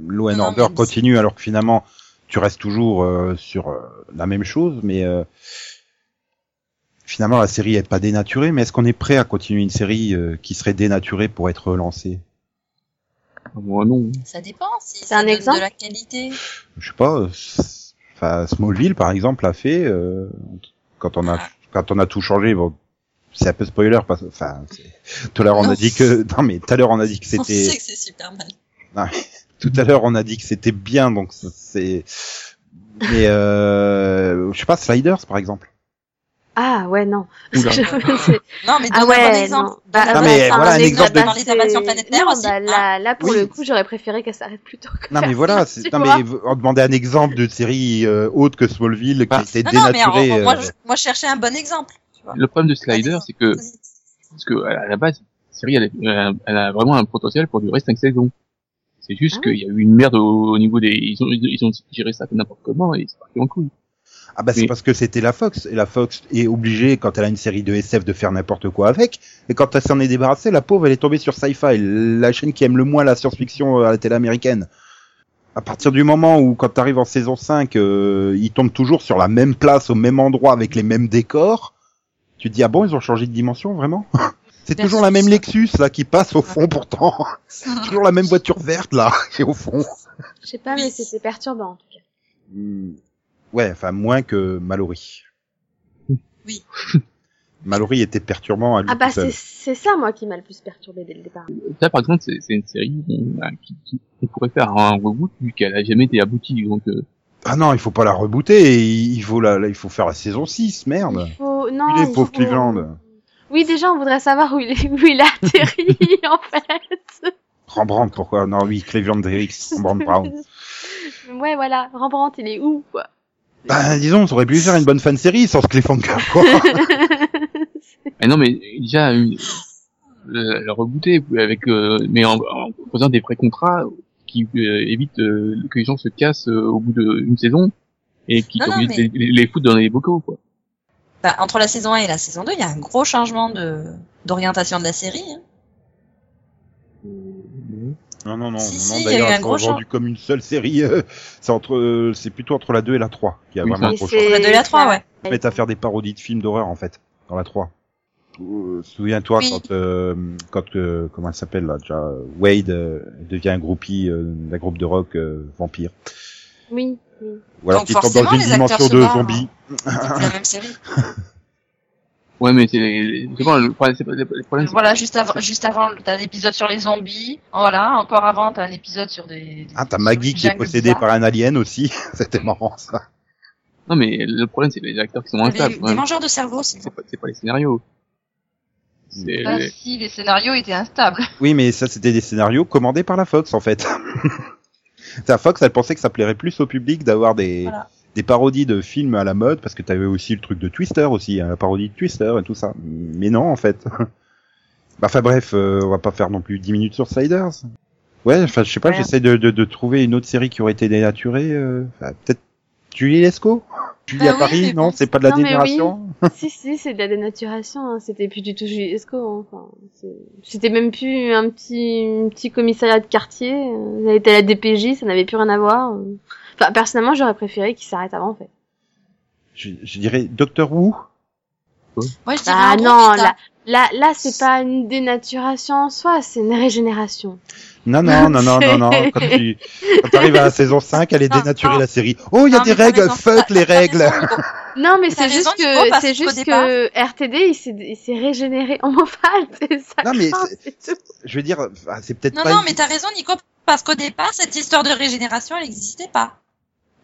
Law and Non, non, Order mais- continue, alors que finalement, tu restes toujours euh, sur euh, la même chose, mais euh, finalement la série est pas dénaturée, mais est-ce qu'on est prêt à continuer une série euh, qui serait dénaturée pour être relancée? Moi non. Ça dépend si C'est un exemple de la qualité. Je sais pas. Enfin, Smallville par exemple a fait euh, quand on a Ah. quand on a tout changé. Bon, c'est un peu spoiler parce que enfin tout à l'heure on a dit que non mais tout à l'heure on a dit que On c'était sait que c'est super mal. tout à l'heure on a dit que c'était bien donc c'est mais euh, je sais pas Sliders par exemple. Ah ouais, non. [laughs] Non, mais donne ah un bon ouais, exemple. non. Bah, Non, bah, mais enfin, voilà un exemple de- Dans les invasions planétaires non, aussi, bah, là, là, pour Oui. le coup, j'aurais préféré qu'elle s'arrête plus tôt. que Non mais [laughs] voilà, ça, non mais on demandait un exemple de série euh, autre que Smallville qui Bah, non, mais dénaturée. moi, euh, je, moi, je cherchais un bon exemple. Tu vois. Le problème de Slider, Un c'est que, parce que à la base, la série, elle, est- elle a, elle a vraiment un potentiel pour durer 5 saisons. C'est juste Ah qu'il y a eu une merde au, au niveau des, ils ont, ils ont géré ça n'importe comment et c'est parti en couille. Ah bah c'est Oui. parce que c'était la Fox et la Fox est obligée quand elle a une série de SF de faire n'importe quoi avec et quand elle s'en est débarrassée la pauvre elle est tombée sur Sci-Fi la chaîne qui aime le moins la science-fiction à la télé américaine. À partir du moment où quand t'arrives en saison 5 euh, ils tombent toujours sur la même place au même endroit avec les mêmes décors, tu te dis ah bon ils ont changé de dimension vraiment? [laughs] C'est toujours la même Lexus là qui passe au fond pourtant. [laughs] toujours la même voiture verte là [laughs] qui est au fond. Je sais pas, mais c'était perturbant en tout cas. Ouais, enfin moins que Mallory. Oui. [laughs] Mallory était perturbant à lui Ah bah c'est c'est ça moi qui m'a le plus perturbé dès le départ. Ça, par exemple, c'est c'est une série bah, qui, pourrait faire un reboot vu qu'elle a jamais été aboutie. Donc, euh, Ah non, il faut pas la rebooter, il il faut la, la- il faut faire la saison 6, merde. Il faut non. Il est il pauvre faut- Cleveland. Oui déjà on voudrait savoir où il est où il a atterri [laughs] en fait. Rembrandt, pourquoi? Non, oui, Cleveland X, Rembrandt Brown. [laughs] ouais voilà, Rembrandt il est où quoi? Bah, disons, on aurait pu faire une bonne fan série sans ce cliffhanger, quoi. [laughs] ah non, mais déjà, une, le, le rebooter avec, euh, mais en, en faisant des vrais contrats qui euh, évitent euh, que les gens se cassent euh, au bout d'une saison et qui Non, non, de les, les foutre dans les bocaux, quoi. Bah, entre la saison 1 et la saison 2, il y a un gros changement de d'orientation de la série. hein. Non, non, non, Si, non, si, d'ailleurs, elles sont vendues comme une seule série. euh, c'est entre, euh, c'est plutôt entre la 2 et la 3 qu'il y a Oui, vraiment un Et gros c'est- changement. La 2 et la 3, ouais. Ils mettent à faire des parodies de films d'horreur, en fait, dans la 3. Euh, Souviens-toi Oui. quand, euh, quand euh, comment elle s'appelle là déjà Wade euh, devient un groupie euh, d'un groupe de rock euh, vampire. Oui. oui. Ou alors qu'il tombe dans une dimension de zombies. C'est plus la même série. [laughs] Ouais, mais c'est, c'est bon, le problème, c'est problème, Voilà, juste avant, juste avant, t'as un épisode sur les zombies. Voilà, encore avant, t'as un épisode sur des. Ah, t'as Maggie qui est possédée par un alien aussi. [laughs] C'était marrant ça. Non, mais le problème, c'est les acteurs qui sont Les, instables. les ouais. mangeurs de cerveau, c'est C'est pas, les scénarios. C'est, Ah, si, les scénarios étaient instables. [laughs] Oui, mais ça c'était des scénarios commandés par la Fox en fait. [laughs] la Fox, elle pensait que ça plairait plus au public d'avoir des Voilà. Des parodies de films à la mode parce que t'avais aussi le truc de Twister aussi, hein, la parodie de Twister et tout ça. Mais non en fait. [laughs] bah enfin bref, euh, on va pas faire non plus 10 minutes sur Sliders. Ouais, enfin je sais pas, Ouais. j'essaie de, de, de trouver une autre série qui aurait été dénaturée. euh, Peut-être Julie Lescaut Julie Bah à oui, Paris Non, c'est pas de la non, dénaturation si si c'est de la dénaturation. Hein. C'était plus du tout Julie Lescaut. hein. Enfin, c'était même plus un petit un petit commissariat de quartier. Ça a été à la DPJ, ça n'avait plus rien à voir. euh. Enfin personnellement j'aurais préféré qu'il s'arrête avant en fait. je, je dirais Doctor Who Moi, je dirais Ah non là là là c'est pas une dénaturation en soi, c'est une régénération. Non, non, non, non, non, non. [laughs] Quand tu quand arrives à la saison 5, elle est Non, dénaturée non. la série. Oh, il y a Non, des règles, raison, fuck les règles. Non mais c'est juste que c'est juste que RTD il s'est il s'est régénéré en mofal, [laughs] c'est ça. Non, mais. Je veux dire, ah, c'est peut-être Non, pas. non, une- mais t'as raison, Nico, parce qu'au départ, cette histoire de régénération, elle n'existait pas.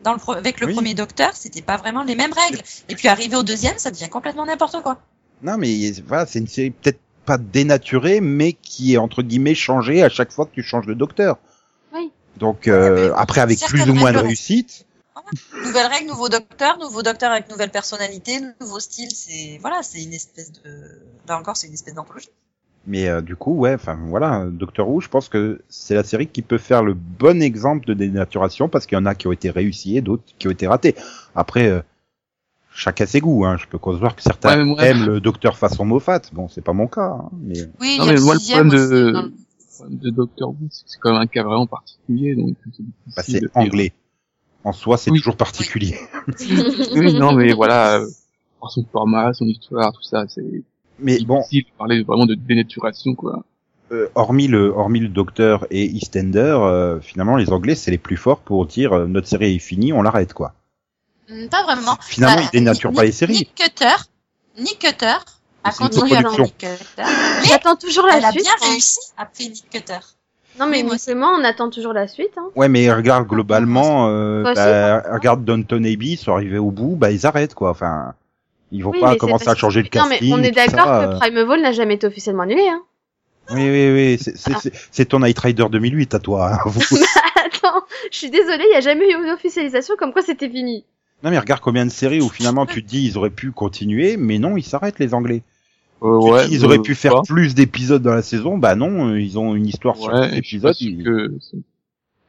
Dans le pro- avec le Oui. premier docteur, c'était pas vraiment les mêmes règles. Et puis arrivé au deuxième, ça devient complètement n'importe quoi. Non, mais voilà, c'est une série peut-être pas dénaturée, mais qui est entre guillemets changée à chaque fois que tu changes de docteur. Oui. Donc euh, après, avec plus ou moins de règles réussite. Nouvelle règle, nouveau docteur, nouveau docteur avec nouvelle personnalité, nouveau style, c'est, voilà, c'est une espèce de, là encore, c'est une espèce d'anthologie. Mais euh, du coup, ouais, enfin voilà, Doctor Who, je pense que c'est la série qui peut faire le bon exemple de dénaturation parce qu'il y en a qui ont été réussis et d'autres qui ont été ratés. Après, euh, chacun ses goûts. Hein. Je peux concevoir que certains Ouais, mais moi- aiment le Docteur façon Moffat. Bon, c'est pas mon cas, hein, mais Oui, Non, mais moi, le problème de- le- de Doctor Who, c'est que c'est quand même un cas vraiment particulier, donc c'est bah, anglais. En soi, c'est Oui. toujours particulier. Oui, non, mais voilà, euh, par son format, son histoire, tout ça, c'est Mais bon, difficile de parler vraiment de dénaturation, quoi. euh, hormis le hormis le Docteur et EastEnder, euh, finalement les Anglais c'est les plus forts pour dire euh, notre série est finie, on l'arrête quoi. Hmm, Pas vraiment. Finalement Bah, ils dénaturent Nick- pas les séries. Nick Cutter, Nick Cutter a continué coproduction. Nick Cutter. J'attends toujours la elle a suite. bien hein. réussi après Nick Cutter. Non mais moi, on attend toujours la suite. Hein. Ouais, mais regarde globalement, euh, bah, regarde Downton Abbey, ils sont arrivés au bout, bah ils arrêtent quoi. Enfin, ils vont Oui, pas commencer à changer le que- Non casting. mais on est d'accord que Primeval n'a jamais été officiellement annulé. Hein. Oui, oui, oui, c'est- c'est Ah. c'est- c'est ton Night Rider 2008 à toi. hein. Vous- [laughs] Attends, je suis désolée, il n'y a jamais eu une officialisation comme quoi c'était fini. non mais regarde combien de séries où finalement tu te dis ils auraient pu continuer, mais non, ils s'arrêtent les Anglais. Euh, Tu ouais, dis, ils auraient euh, pu faire plus d'épisodes dans la saison, bah non, euh, ils ont une histoire sur Ouais, je épisodes. ils- que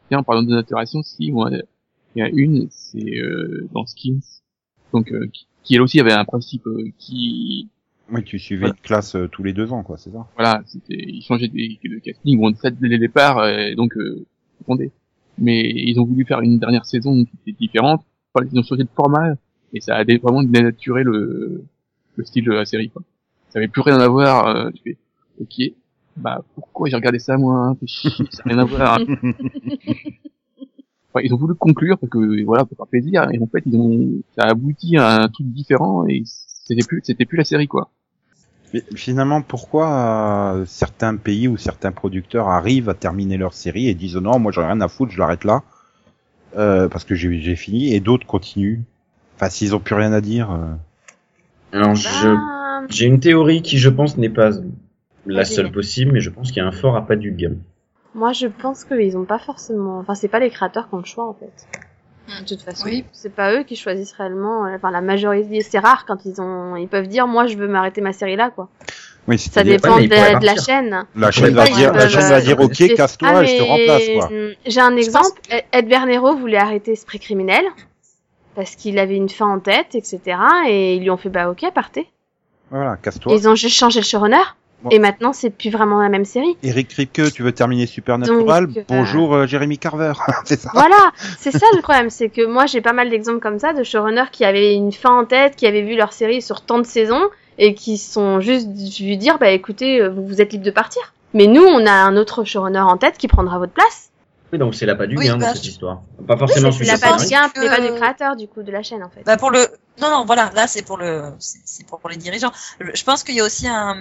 tiens en parlant de dénaturation si moi il y a une c'est euh, dans Skins donc euh, qui, qui elle aussi avait un principe euh, qui Oui, tu suivais une classe euh, tous les deux ans, quoi, c'est ça. voilà c'était ils changeaient de casting bon ça dès le départ euh, donc euh, attendez mais ils ont voulu faire une dernière saison qui était différente. Enfin, ils ont changé de format et ça a vraiment dénaturé le le style de la série quoi. Ça avait plus rien à voir euh, tu fais ok bah pourquoi j'ai regardé ça moi hein, [laughs] ça n'a rien à voir [laughs] Enfin, ils ont voulu conclure parce que voilà pour faire plaisir et en fait ils ont ça a abouti à un truc différent et c'était plus c'était plus la série quoi Mais finalement, pourquoi euh, certains pays ou certains producteurs arrivent à terminer leur série et disent non, moi j'en ai rien à foutre, je l'arrête là, euh, parce que j'ai j'ai fini, et d'autres continuent? Enfin, s'ils ont plus rien à dire. euh. Alors, je, Ah, j'ai une théorie qui, je pense, n'est pas la seule possible, mais je pense qu'il y a un fort appât du gain. Moi je pense qu'ils ont pas forcément... Enfin c'est pas les créateurs qui ont le choix en fait. Hmm. De toute façon, Oui. c'est pas eux qui choisissent réellement. euh, Enfin la majorité, c'est rare quand ils ont, ils peuvent dire moi je veux m'arrêter ma série là quoi. Oui, Ça dépend de, la chaîne. la chaîne va dire, la chaîne va dire ok, Et- casse-toi, Ah, et je te remplace quoi. hum, J'ai un exemple. Ed- Ed Bernero voulait arrêter Esprit criminel parce qu'il avait une fin en tête, etc. Et ils lui ont fait bah ok, partez. Voilà, Et casse-toi. ils ont juste changé le showrunner. Bon. Et maintenant, c'est plus vraiment la même série. Eric Kripke, tu veux terminer Supernatural Donc, euh, Bonjour euh, Jeremy Carver, [laughs] c'est ça. Voilà, c'est ça le problème, c'est que moi j'ai pas mal d'exemples comme ça de showrunners qui avaient une fin en tête, qui avaient vu leur série sur tant de saisons et qui sont juste vu dire bah écoutez, euh, vous, vous êtes libre de partir. Mais nous, on a un autre showrunner en tête qui prendra votre place. Oui, donc c'est l'appât du Oui, gain bah, dans cette histoire. Pas forcément c'est celui la du pas pas du gain, c'est pas du créateur du coup de la chaîne en fait. Bah pour le non non voilà là c'est pour le c'est pour les dirigeants. Je pense qu'il y a aussi un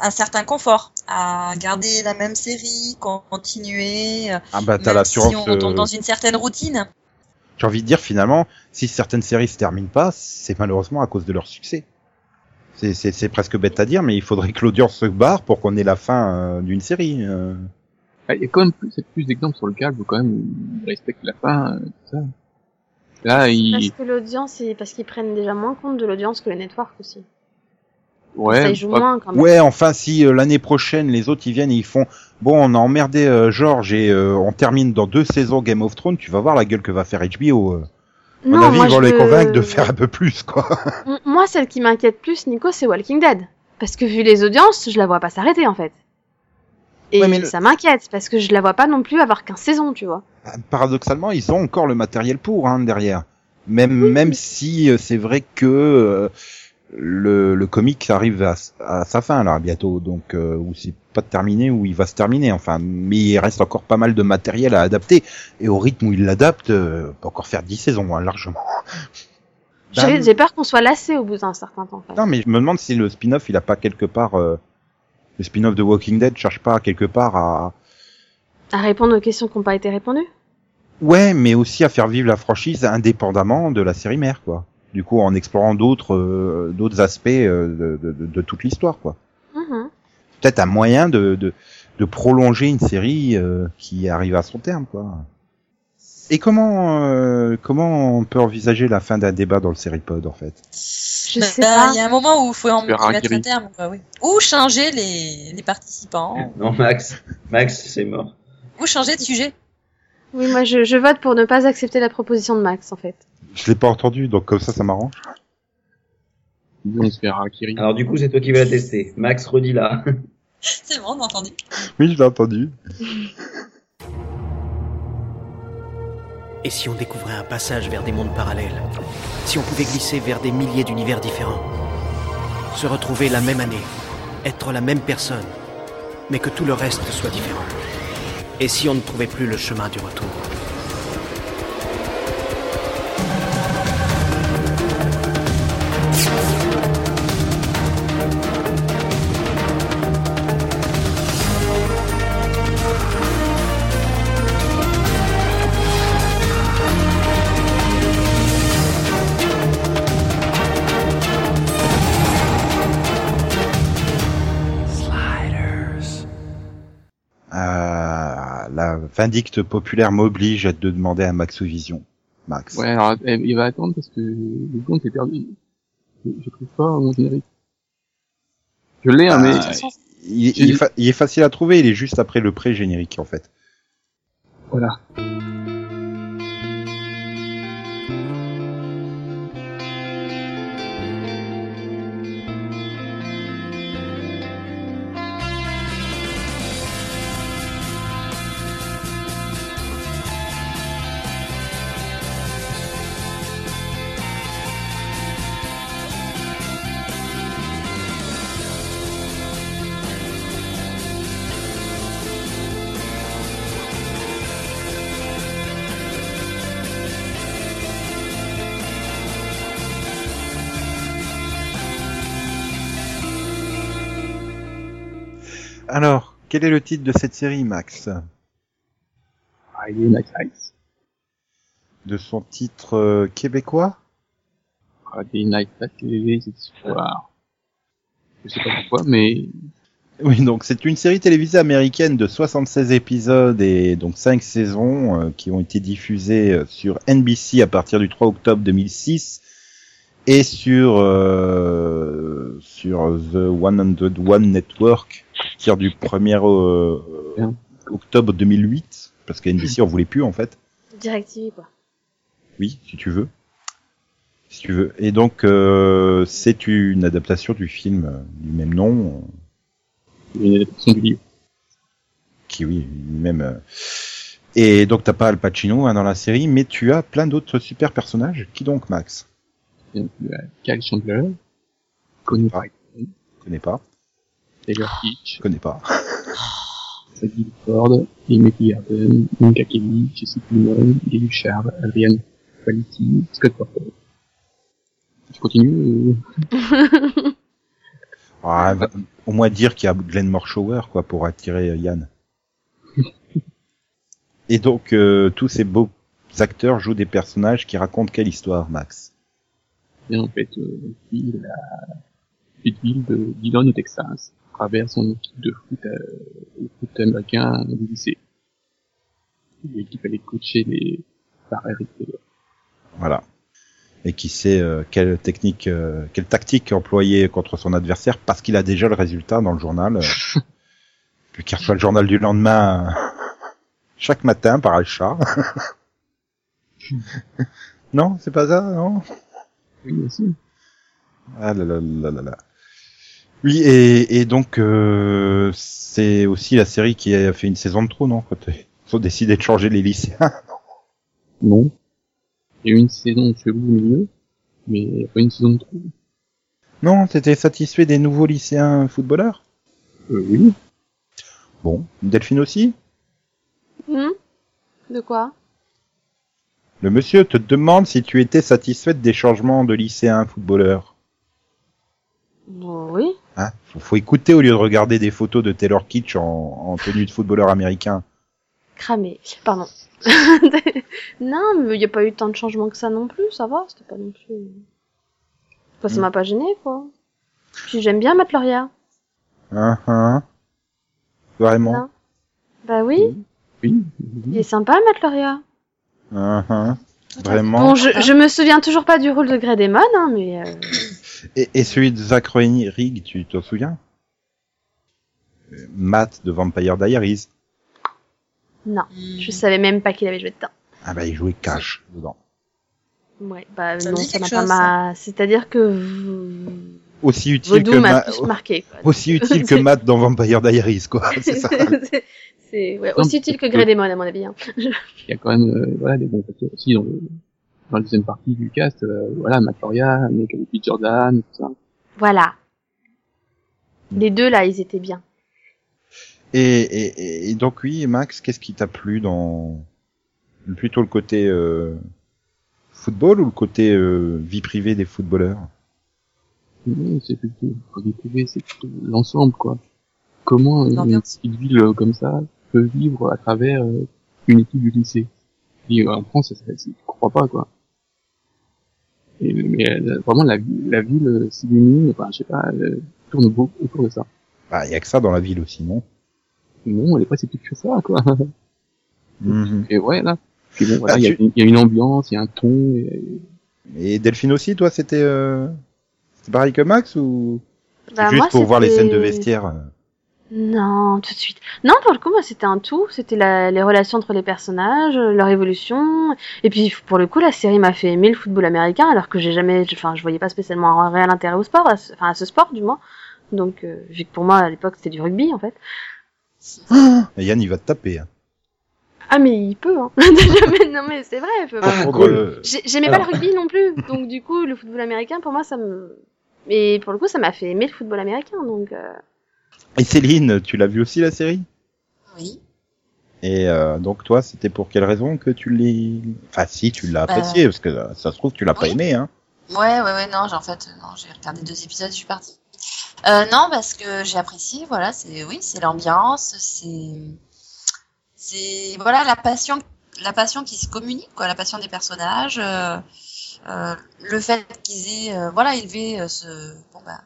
un certain confort à garder la même série, continuer, euh, Ah bah t'as l'assurance. si on tombe dans une certaine routine. J'ai envie de dire finalement, si certaines séries se terminent pas, c'est malheureusement à cause de leur succès. C'est- presque bête à dire, mais il faudrait que l'audience se barre pour qu'on ait la fin euh, d'une série. euh. Ah, Il y a quand même plus, d'exemples sur le câble où quand même ils respectent la fin, euh, tout ça. Là, Parce que l'audience, parce qu'ils prennent déjà moins compte de l'audience que les networks aussi. Ouais, ça y joue pas- moins quand même. Ouais, enfin si euh, l'année prochaine les autres ils viennent et ils font bon on a emmerdé euh, George et euh, on termine dans deux saisons Game of Thrones, tu vas voir la gueule que va faire HBO. euh. À mon avis, moi, ils vont les convaincre de faire un peu plus quoi. [laughs] Moi, celle qui m'inquiète plus, Nico, c'est Walking Dead. Parce que vu les audiences, je la vois pas s'arrêter en fait. Et Ouais, mais le- ça m'inquiète parce que je la vois pas non plus avoir 15 saisons, tu vois. Paradoxalement, ils ont encore le matériel pour hein, derrière. Même même si euh, c'est vrai que euh, le, le comic arrive à, sa fin là bientôt, donc euh, ou c'est pas terminé ou il va se terminer. Enfin, mais il reste encore pas mal de matériel à adapter et au rythme où il l'adapte, euh, on peut encore faire 10 saisons hein, largement. J'ai Ben, j'ai peur qu'on soit lassé au bout d'un certain temps. quand même. Non, mais je me demande si le spin-off il a pas quelque part euh, le spin-off de Walking Dead cherche pas quelque part à À répondre aux questions qui n'ont pas été répondues? Ouais, mais aussi à faire vivre la franchise indépendamment de la série mère, quoi. Du coup, en explorant d'autres euh, d'autres aspects euh, de, de, de- de toute l'histoire, quoi. Mhm. Peut-être un moyen de, de, de prolonger une série euh, qui arrive à son terme, quoi. Et comment euh, comment on peut envisager la fin d'un débat dans le Seripod, en fait? Je Bah, sais pas. Il y a un moment où il faut en mettre un terme. quoi, oui. Ou changer les, les participants? Non, Max, Max, c'est mort. Ou changer de sujet? Oui, moi je, je vote pour ne pas accepter la proposition de Max en fait. Je l'ai pas entendu, donc comme ça, ça m'arrange. Akiri. Alors du coup, c'est toi qui vas la tester. Max, redis là. [laughs] C'est bon, on a entendu. Oui, je l'ai entendu. Et si on découvrait un passage vers des mondes parallèles? Si on pouvait glisser vers des milliers d'univers différents? Se retrouver la même année? Être la même personne? Mais que tout le reste soit différent? Et si on ne trouvait plus le chemin du retour? La vindicte populaire m'oblige à te demander un Maxovision. Max. Ouais, alors eh, il va attendre parce que le compte est perdu. Je, je trouve pas mon générique. Je l'ai, hein, mais Ah, il, il est fa- il est facile à trouver, il est juste après le pré-générique en fait. voilà. Quel est le titre de cette série, Max Friday Night Lights. De son titre euh, québécois Friday Night Lights, cette histoire. Je sais pas pourquoi, mais Oui, donc c'est une série télévisée américaine de 76 épisodes et donc 5 saisons euh, qui ont été diffusées euh, sur NBC à partir du 3 octobre 2006 et sur euh, sur The 101 Network partir du 1er euh, octobre 2008 parce que NBC en voulait plus en fait. DirecTV, quoi. Oui, si tu veux. Si tu veux. Et donc euh, c'est une adaptation du film euh, du même nom une adaptation du livre. qui oui même euh, et donc t'as pas Al Pacino hein, dans la série mais tu as plein d'autres super personnages qui donc Max? Kyle Chandler, par je connais pas. Taylor Kitsch, je connais pas. Sadie Ford, Amy Garden, Monica Kelly, Jesse Plemons, Lily Sharp, Adrian Quality, Scott Porter. Je continue euh, [laughs] Ah, au moins dire qu'il y a Glenn Morshower quoi pour attirer euh, Yann. [laughs] Et donc euh, tous ces beaux acteurs jouent des personnages qui racontent quelle histoire Max? Et en fait, euh, il la petite ville de Dillon au Texas, à travers son équipe de foot, euh, foot américain du lycée. Et qu'il fallait coacher les par Eric Taylor. voilà et qui sait euh, quelle technique euh, quelle tactique employer contre son adversaire parce qu'il a déjà le résultat dans le journal euh, puis [laughs] qu'il reçoit le journal du lendemain euh, chaque matin par achat [laughs] non c'est pas ça non? Oui, aussi. ah là là là là là oui et, et donc euh, c'est aussi la série qui a fait une saison de trop non quand ils ont décidé de changer les lycéens [laughs] Non. Il y a eu une saison chelou au milieu, mais il n'y a pas une saison de trop. non t'étais satisfait des nouveaux lycéens footballeurs? Euh, oui. bon Delphine aussi? Hmm? De quoi? Le monsieur te demande si tu étais satisfaite des changements de lycéens footballeurs. Bon, Oui. Hein faut, faut écouter au lieu de regarder des photos de Taylor Kitsch en, en tenue de footballeur américain. Cramé. Pardon. [laughs] non, mais il n'y a pas eu tant de changements que ça non plus, ça va, c'était pas non plus... Enfin, ça Mm. m'a pas gêné, quoi. Puis j'aime bien Matt Laurier. Hein, hein. Vraiment. Non. Bah oui, Oui. il est sympa Matt Laurier. Hein, hein. Vraiment. Bon, je, je me souviens toujours pas du rôle de Grey Demon, hein, mais... euh, Et, et celui de Zach Rig, tu t'en souviens? Euh, Matt de Vampire Diaries. Non, je savais même pas qu'il avait joué dedans. Ah bah il jouait Cash dedans. Ouais, bah Ça non, ça m'a pas ma... C'est-à-dire que... v- Aussi utile que Vaudou m'a Ma- plus marqué, quoi. [laughs] aussi utile que [laughs] Matt dans Vampire Diaries quoi. [laughs] C'est ça. C'est- ouais, aussi utile que parce que- Greydemon à mon avis. Hein. Il y a quand même euh, voilà des bons acteurs aussi dans, le, dans la deuxième partie du cast. euh, voilà, Matt Michael B. Jordan, tout ça. Voilà. Les deux là, ils étaient bien. Et, et, et donc oui, Max, qu'est-ce qui t'a plu dans plutôt le côté euh, football ou le côté euh, vie privée des footballeurs? Non, c'est plutôt, faut découvrir, c'est plutôt l'ensemble, quoi. Comment une petite ville comme ça peut vivre à travers euh, une équipe du lycée? Et euh, en France, ça, ça, tu crois pas, quoi. Et, mais euh, vraiment, la, la ville euh, s'illumine, enfin, je sais pas, elle tourne beaucoup autour de ça. Bah, y a que ça dans la ville aussi, non? Non, elle est pas si petite que ça, quoi. [laughs] Mhm. Et ouais, là. Puis bon, voilà, Ah, il y, a tu- une- il y a une ambiance, il y a un ton, et, Et Delphine aussi, toi, c'était euh... c'était pareil que Max ou Bah, juste moi, pour voir les scènes de vestiaire euh Non, tout de suite. Non, pour le coup, moi, c'était un tout. C'était la- les relations entre les personnages, euh, leur évolution. Et puis, pour le coup, la série m'a fait aimer le football américain, alors que j'ai jamais, enfin, je voyais pas spécialement un réel intérêt au sport, à ce- enfin, à ce sport, du moins. Donc, euh, vu que pour moi, à l'époque, c'était du rugby, en fait. Et Yann, il va te taper. Hein. Ah, mais il peut, hein. [laughs] Mais non, mais c'est vrai. Ah, cool. J'aimais pas le rugby non plus. Donc, du coup, le football américain, pour moi, ça me, mais pour le coup, ça m'a fait aimer le football américain, donc, euh, Et Céline, tu l'as vu aussi la série? Oui. Et euh, donc toi, c'était pour quelle raison que tu l'as Enfin, si tu l'as Bah, apprécié, parce que euh, ça se trouve tu l'as pas oui. aimé, hein. Ouais, ouais, ouais, non, j'ai- en fait, non, j'ai regardé deux épisodes, je suis partie. Euh, non, parce que j'ai apprécié, voilà, c'est, oui, c'est l'ambiance, c'est, c'est, voilà, la passion, la passion qui se communique, quoi, la passion des personnages, euh, euh, le fait qu'ils aient, euh, voilà, élevé ce, bon, bah,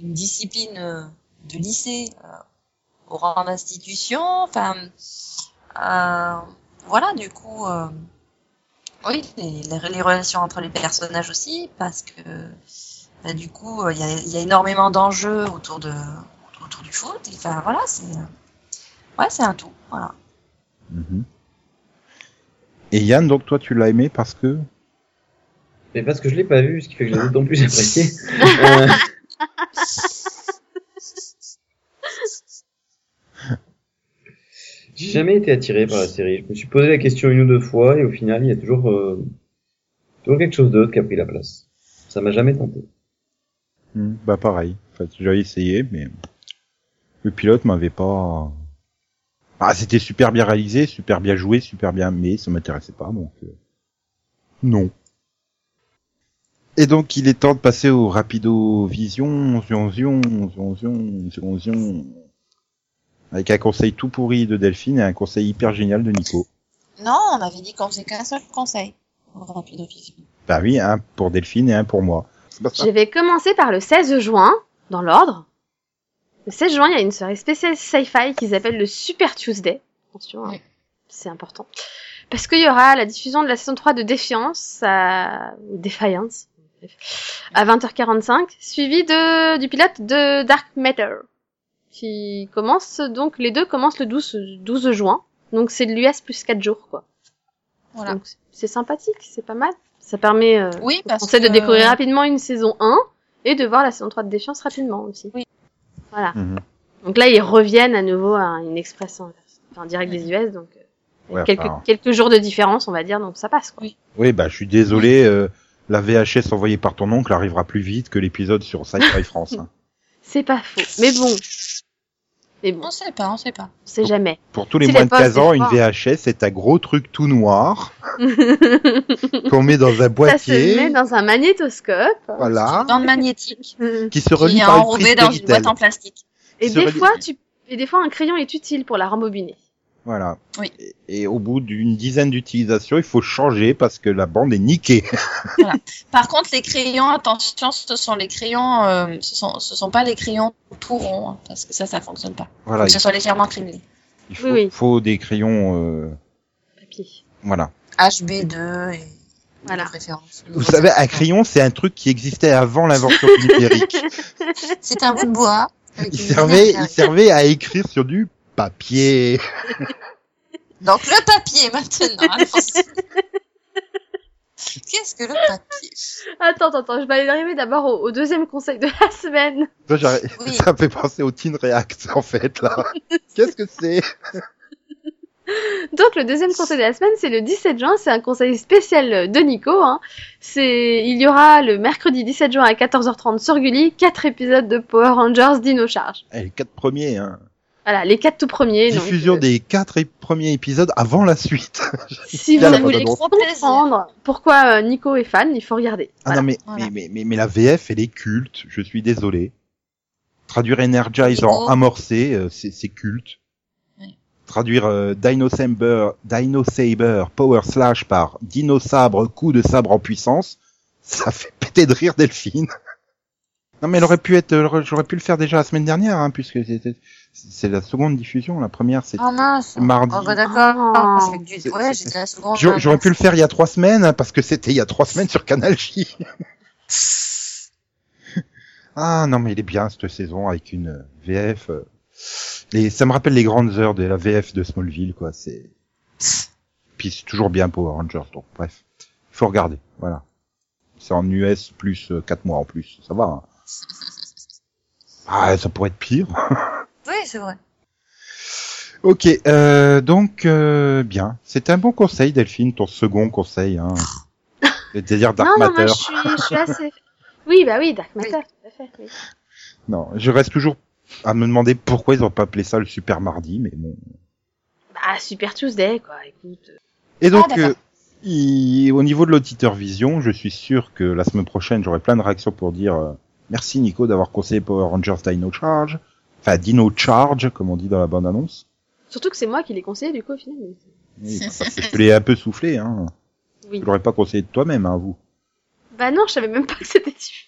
une discipline euh, de lycée euh, au rang d'institution, enfin, euh, voilà, du coup, euh, oui, les, les, relations entre les personnages aussi, parce que bah, du coup, il y, a, y a énormément d'enjeux autour de autour du foot. Et, Enfin voilà, c'est ouais, c'est un tout. Voilà. Mhm. Et Yann, donc toi tu l'as aimé parce que Mais parce que je l'ai pas vu, ce qui fait que je l'ai d'autant plus [laughs] apprécié. Euh, [laughs] J'ai jamais été attiré par la série. Je me suis posé la question une ou deux fois et au final, il y a toujours, euh, toujours quelque chose d'autre qui a pris la place. Ça m'a jamais tenté. Hmm, bah pareil. En fait, j'ai essayé, mais le pilote m'avait pas. Ah, c'était super bien réalisé, super bien joué, super bien, mais ça m'intéressait pas, donc euh, non. Et donc, il est temps de passer au rapido vision, zion, zion, zion, zion. Avec un conseil tout pourri de Delphine et un conseil hyper génial de Nico. Non, on avait dit qu'on faisait qu'un seul conseil. Bah oui, un pour Delphine et un pour moi. C'est pas ça Je vais commencer par le 16 juin, dans l'ordre. Le 16 juin, il y a une soirée spéciale sci-fi qui s'appelle le Super Tuesday. Attention, hein, Oui. c'est important. Parce qu'il y aura la diffusion de la saison 3 de Défiance, à... ou Defiance, à 20h45, suivi de... du pilote de Dark Matter, qui commence, donc les deux commencent le 12, 12 juin. Donc c'est de l'US plus 4 jours, quoi. Voilà. Donc c'est sympathique, c'est pas mal. Ça permet euh, Oui, parce de découvrir rapidement une saison 1 et de voir la saison 3 de Défiance rapidement aussi. Oui. Voilà. Mhm. Donc là, ils reviennent à nouveau à une express en, en direct des US, donc euh, Ouais, quelques, enfin, quelques jours de différence, on va dire, donc ça passe. Quoi. Oui, bah je suis désolé, euh, la VHS envoyée par ton oncle arrivera plus vite que l'épisode sur Sci-Fi France. hein. [laughs] C'est pas faux. Mais bon. Mais bon, On sait pas, on sait pas. on sait jamais. Pour tous les Si moins les de postes, 15 ans, une. VHS c'est un gros truc tout noir [laughs] qu'on met dans un Ça se boîtier met dans un magnétoscope. voilà, Bande magnétique [laughs] qui se qui relie est par une enrobée prise dans une boîte en plastique. Et des relie- fois, tu, et des fois, un crayon est utile pour la rembobiner. Voilà. Oui. Et, et au bout d'une dizaine d'utilisations, il faut changer parce que la bande est niquée. [laughs] Par contre, les crayons, attention, ce sont les crayons, euh, ce sont, ce sont pas les crayons tout ronds, hein, parce que ça, ça fonctionne pas. Voilà, Faut que ce soit légèrement crimelé. il faut, Oui, oui. faut des crayons. euh, Papier. voilà. HB2 et Voilà. Vous savez, un crayon, c'est un truc qui existait avant l'invention du numérique. [laughs] C'est un bout de bois. Il servait, il servait à écrire sur du papier. [laughs] Donc le papier maintenant. [laughs] Qu'est-ce que le papier? Attends, attends, attends, je vais aller arriver d'abord au, au deuxième conseil de la semaine. Ça, Oui. [laughs] ça me fait penser au Teen React, en fait, là. Qu'est-ce que c'est? Donc le deuxième conseil de la semaine, c'est le 17 juin, c'est un conseil spécial de Nico. Hein. C'est, il y aura le mercredi 17 juin à 14h30 sur Gulli, quatre épisodes de Power Rangers Dino Charge. Eh, les quatre premiers, hein. Voilà, les quatre tout premiers. donc, Diffusion euh, des quatre premiers épisodes avant la suite. [laughs] Si vous voulez comprendre pourquoi euh, Nico est fan, il faut regarder. Ah Voilà. non mais, Voilà. mais, mais, mais, mais la VF elle est culte, je suis désolé. Traduire Energize en Oh. amorcé, euh, c'est c'est culte. Oui. Traduire euh, Dino Saber, Dino Saber Power Slash par Dino Sabre coup de sabre en puissance, ça fait péter de rire Delphine. [laughs] Non mais elle aurait pu être, euh, j'aurais pu le faire déjà la semaine dernière, hein, puisque c'était- c'est la seconde diffusion, la première c'était Oh mince. mardi. Oh bah d'accord. Ah. Ouais, j'étais la seconde. J'a- J'aurais pu le faire il y a trois semaines, hein, parce que c'était il y a trois semaines sur Canal J. [laughs] ah non, mais il est bien cette saison avec une euh, VF. euh, Et ça me rappelle les grandes heures de la VF de Smallville, quoi. C'est [laughs] puis c'est toujours bien Power Rangers, donc bref, il faut regarder. Voilà, c'est en US plus euh, quatre mois en plus, ça va. hein. Ah, ça pourrait être pire. [laughs] Oui, c'est vrai. Ok, euh, donc euh, bien. C'est un bon conseil, Delphine, ton second conseil. Hein. [laughs] C'est-à-dire Dark non, non, moi Matter. je suis, je suis assez. Oui, bah oui, Dark Matter, tout à fait. Oui. Non, je reste toujours à me demander pourquoi ils ont pas appelé ça le Super Mardi, mais bon. Bah Super Tuesday, quoi. Écoute. Et donc, Ah, euh, il- au niveau de l'auditeur vision, je suis sûr que la semaine prochaine, j'aurai plein de réactions pour dire merci Nico d'avoir conseillé Power Rangers Dino Charge. Enfin, Dino Charge, comme on dit dans la bande-annonce. Surtout que c'est moi qui l'ai conseillé du coup au final. mais- Oui, je l'ai un peu soufflé, hein. Oui. Tu l'aurais pas conseillé de toi-même, hein, vous. Bah non, je savais même pas que c'était diffusé.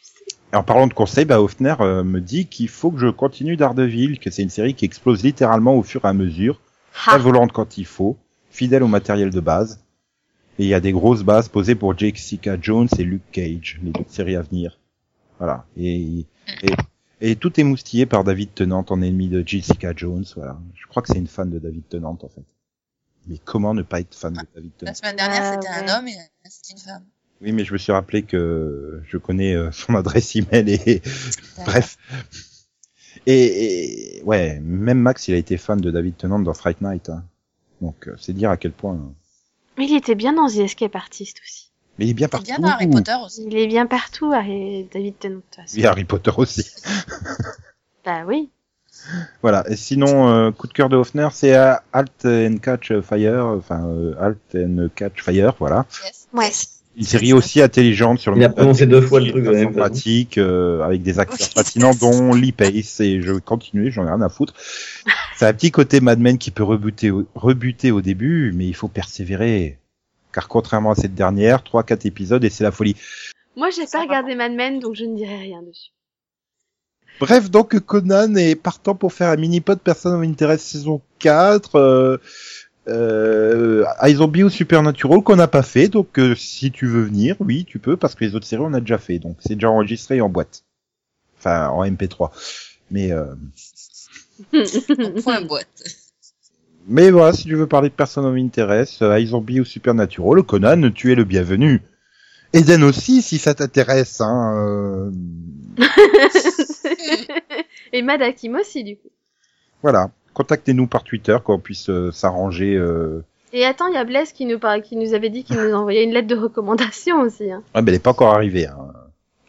En parlant de conseils, bah, Hoffner euh, me dit qu'il faut que je continue Daredevil, que c'est une série qui explose littéralement au fur et à mesure, Ha. très volante quand il faut, fidèle au matériel de base. Et il y a des grosses bases posées pour Jessica Jones et Luke Cage, les deux séries à venir. Voilà. Et, et, et tout est moustillé par David Tennant en ennemi de Jessica Jones. Voilà. Je crois que c'est une fan de David Tennant en fait. Mais comment ne pas être fan de David Tennant? La semaine dernière, Ah, c'était ouais. un homme et c'est une femme. Oui, mais je me suis rappelé que je connais euh, son adresse email et [laughs] bref. Et, et ouais, même Max, il a été fan de David Tennant dans Fright Night. hein. Donc euh, c'est dire à quel point. euh, Mais il était bien dans The Escape Artist aussi. Mais il est bien partout. bien dans Harry Potter aussi. Il est bien partout, Harry- David Tennant. Oui, Harry Potter aussi. [laughs] Bah oui. Voilà. Et sinon, euh, coup de cœur de Hoffner, c'est euh, Alt and Catch Fire, enfin euh, Alt and Catch Fire, voilà. Yes. Ouais. Une série aussi intelligente sur le Il a prononcé deux fois le truc même informatique, euh, avec des acteurs Oui. fascinants, dont Lee Pace, et je vais continuer, j'en ai rien à foutre. C'est un petit côté Mad Men qui peut rebuter au début, mais il faut persévérer. Car contrairement à cette dernière, trois, quatre épisodes et c'est la folie. Moi, j'ai pas regardé Mad Men, donc je ne dirai rien dessus. Bref, donc Conan est partant pour faire un mini-pod Person of Interest saison 4, euh, euh, iZombie ou Supernatural qu'on n'a pas fait, donc euh, si tu veux venir, oui, tu peux, parce que les autres séries on a déjà fait, donc c'est déjà enregistré en boîte. Enfin, en MP3. Mais euh, point boîte. Mais voilà, si tu veux parler de Person of Interest, euh, iZombie ou Supernatural, Conan, tu es le bienvenu. Eden aussi, si ça t'intéresse, hein. euh, [laughs] Et Mad Hakim aussi, du coup. voilà. Contactez-nous par Twitter, qu'on puisse euh, s'arranger. Euh... Et attends, il y a Blaise qui nous, par- qui nous avait dit qu'il nous envoyait une lettre de recommandation aussi. Hein. Ouais, mais elle est pas encore arrivée. Hein.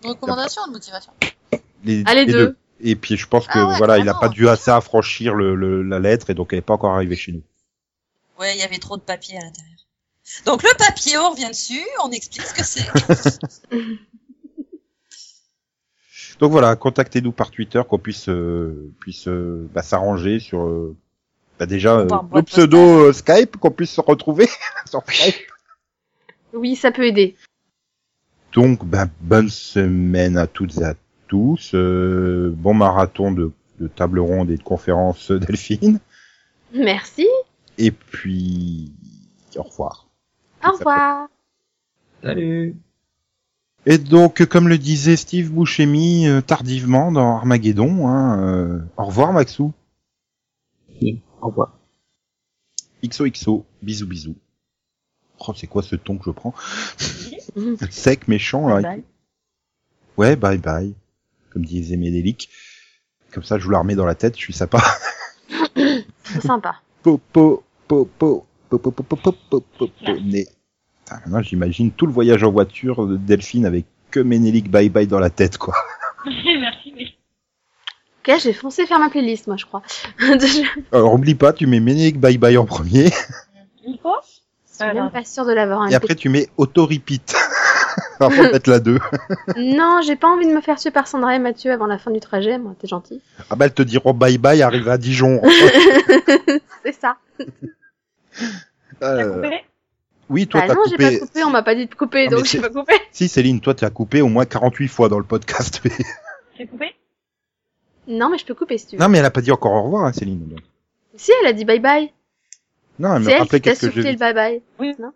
Recommandation de motivation? Les, Ah, les deux. Et puis je pense que Ah ouais, voilà, il a carrément. pas dû assez affranchir le, le- la lettre et donc elle est pas encore arrivée chez nous. Ouais, il y avait trop de papier à l'intérieur. Donc le papier, on revient dessus, on explique ce que c'est. [laughs] Donc voilà, contactez-nous par Twitter qu'on puisse euh, puisse euh, bah, s'arranger sur euh, bah, déjà euh, boîte pseudos euh, Skype qu'on puisse se retrouver [laughs] sur Skype. Oui, ça peut aider. Donc bah, bonne semaine à toutes et à tous, euh, bon marathon de, de table ronde et de conférences euh, Delphine Merci. et puis au revoir. Au revoir. Salut Et donc, comme le disait Steve Buscemi euh, tardivement dans Armageddon, hein, euh, au revoir Maxou. Au revoir. XOXO, bisous bisous. Oh, c'est quoi ce ton que je prends? [laughs] Sec, méchant, là. Bye. Ouais, bye bye. Comme disait Médélic. Comme ça, je vous la remets dans la tête, je suis sympa. C'est sympa. Po, po, po, po, po, po, po, po, po, po, Maintenant, j'imagine tout le voyage en voiture de Delphine avec que Ménélique Bye Bye dans la tête, quoi. Merci, oui. Ok, je vais foncer faire ma playlist, moi, je crois. je Alors, oublie pas, tu mets Ménélique Bye Bye en premier, Nico suis même pas sûre de l'avoir un et après tu mets Auto-Repeat. Avant de mettre la 2. [laughs] Non, j'ai pas envie de me faire tuer par Sandra et Mathieu avant la fin du trajet, moi, t'es gentil. Ah bah, elles te diront Bye Bye, arrive à Dijon. [laughs] C'est ça. T'as Euh, coupé? oui, toi, Bah t'as non, j'ai coupé. pas coupé, on m'a pas dit de couper, Ah, mais donc j'ai pas coupé. [laughs] Si, Céline, toi, tu as coupé au moins 48 fois dans le podcast. mais- J'ai coupé? Non, mais je peux couper si tu veux. non, mais elle a pas dit encore au revoir, hein, Céline. Si, elle a dit bye bye. Non, elle me rappelait qu'est-ce que j'ai le bye bye. Oui. Non?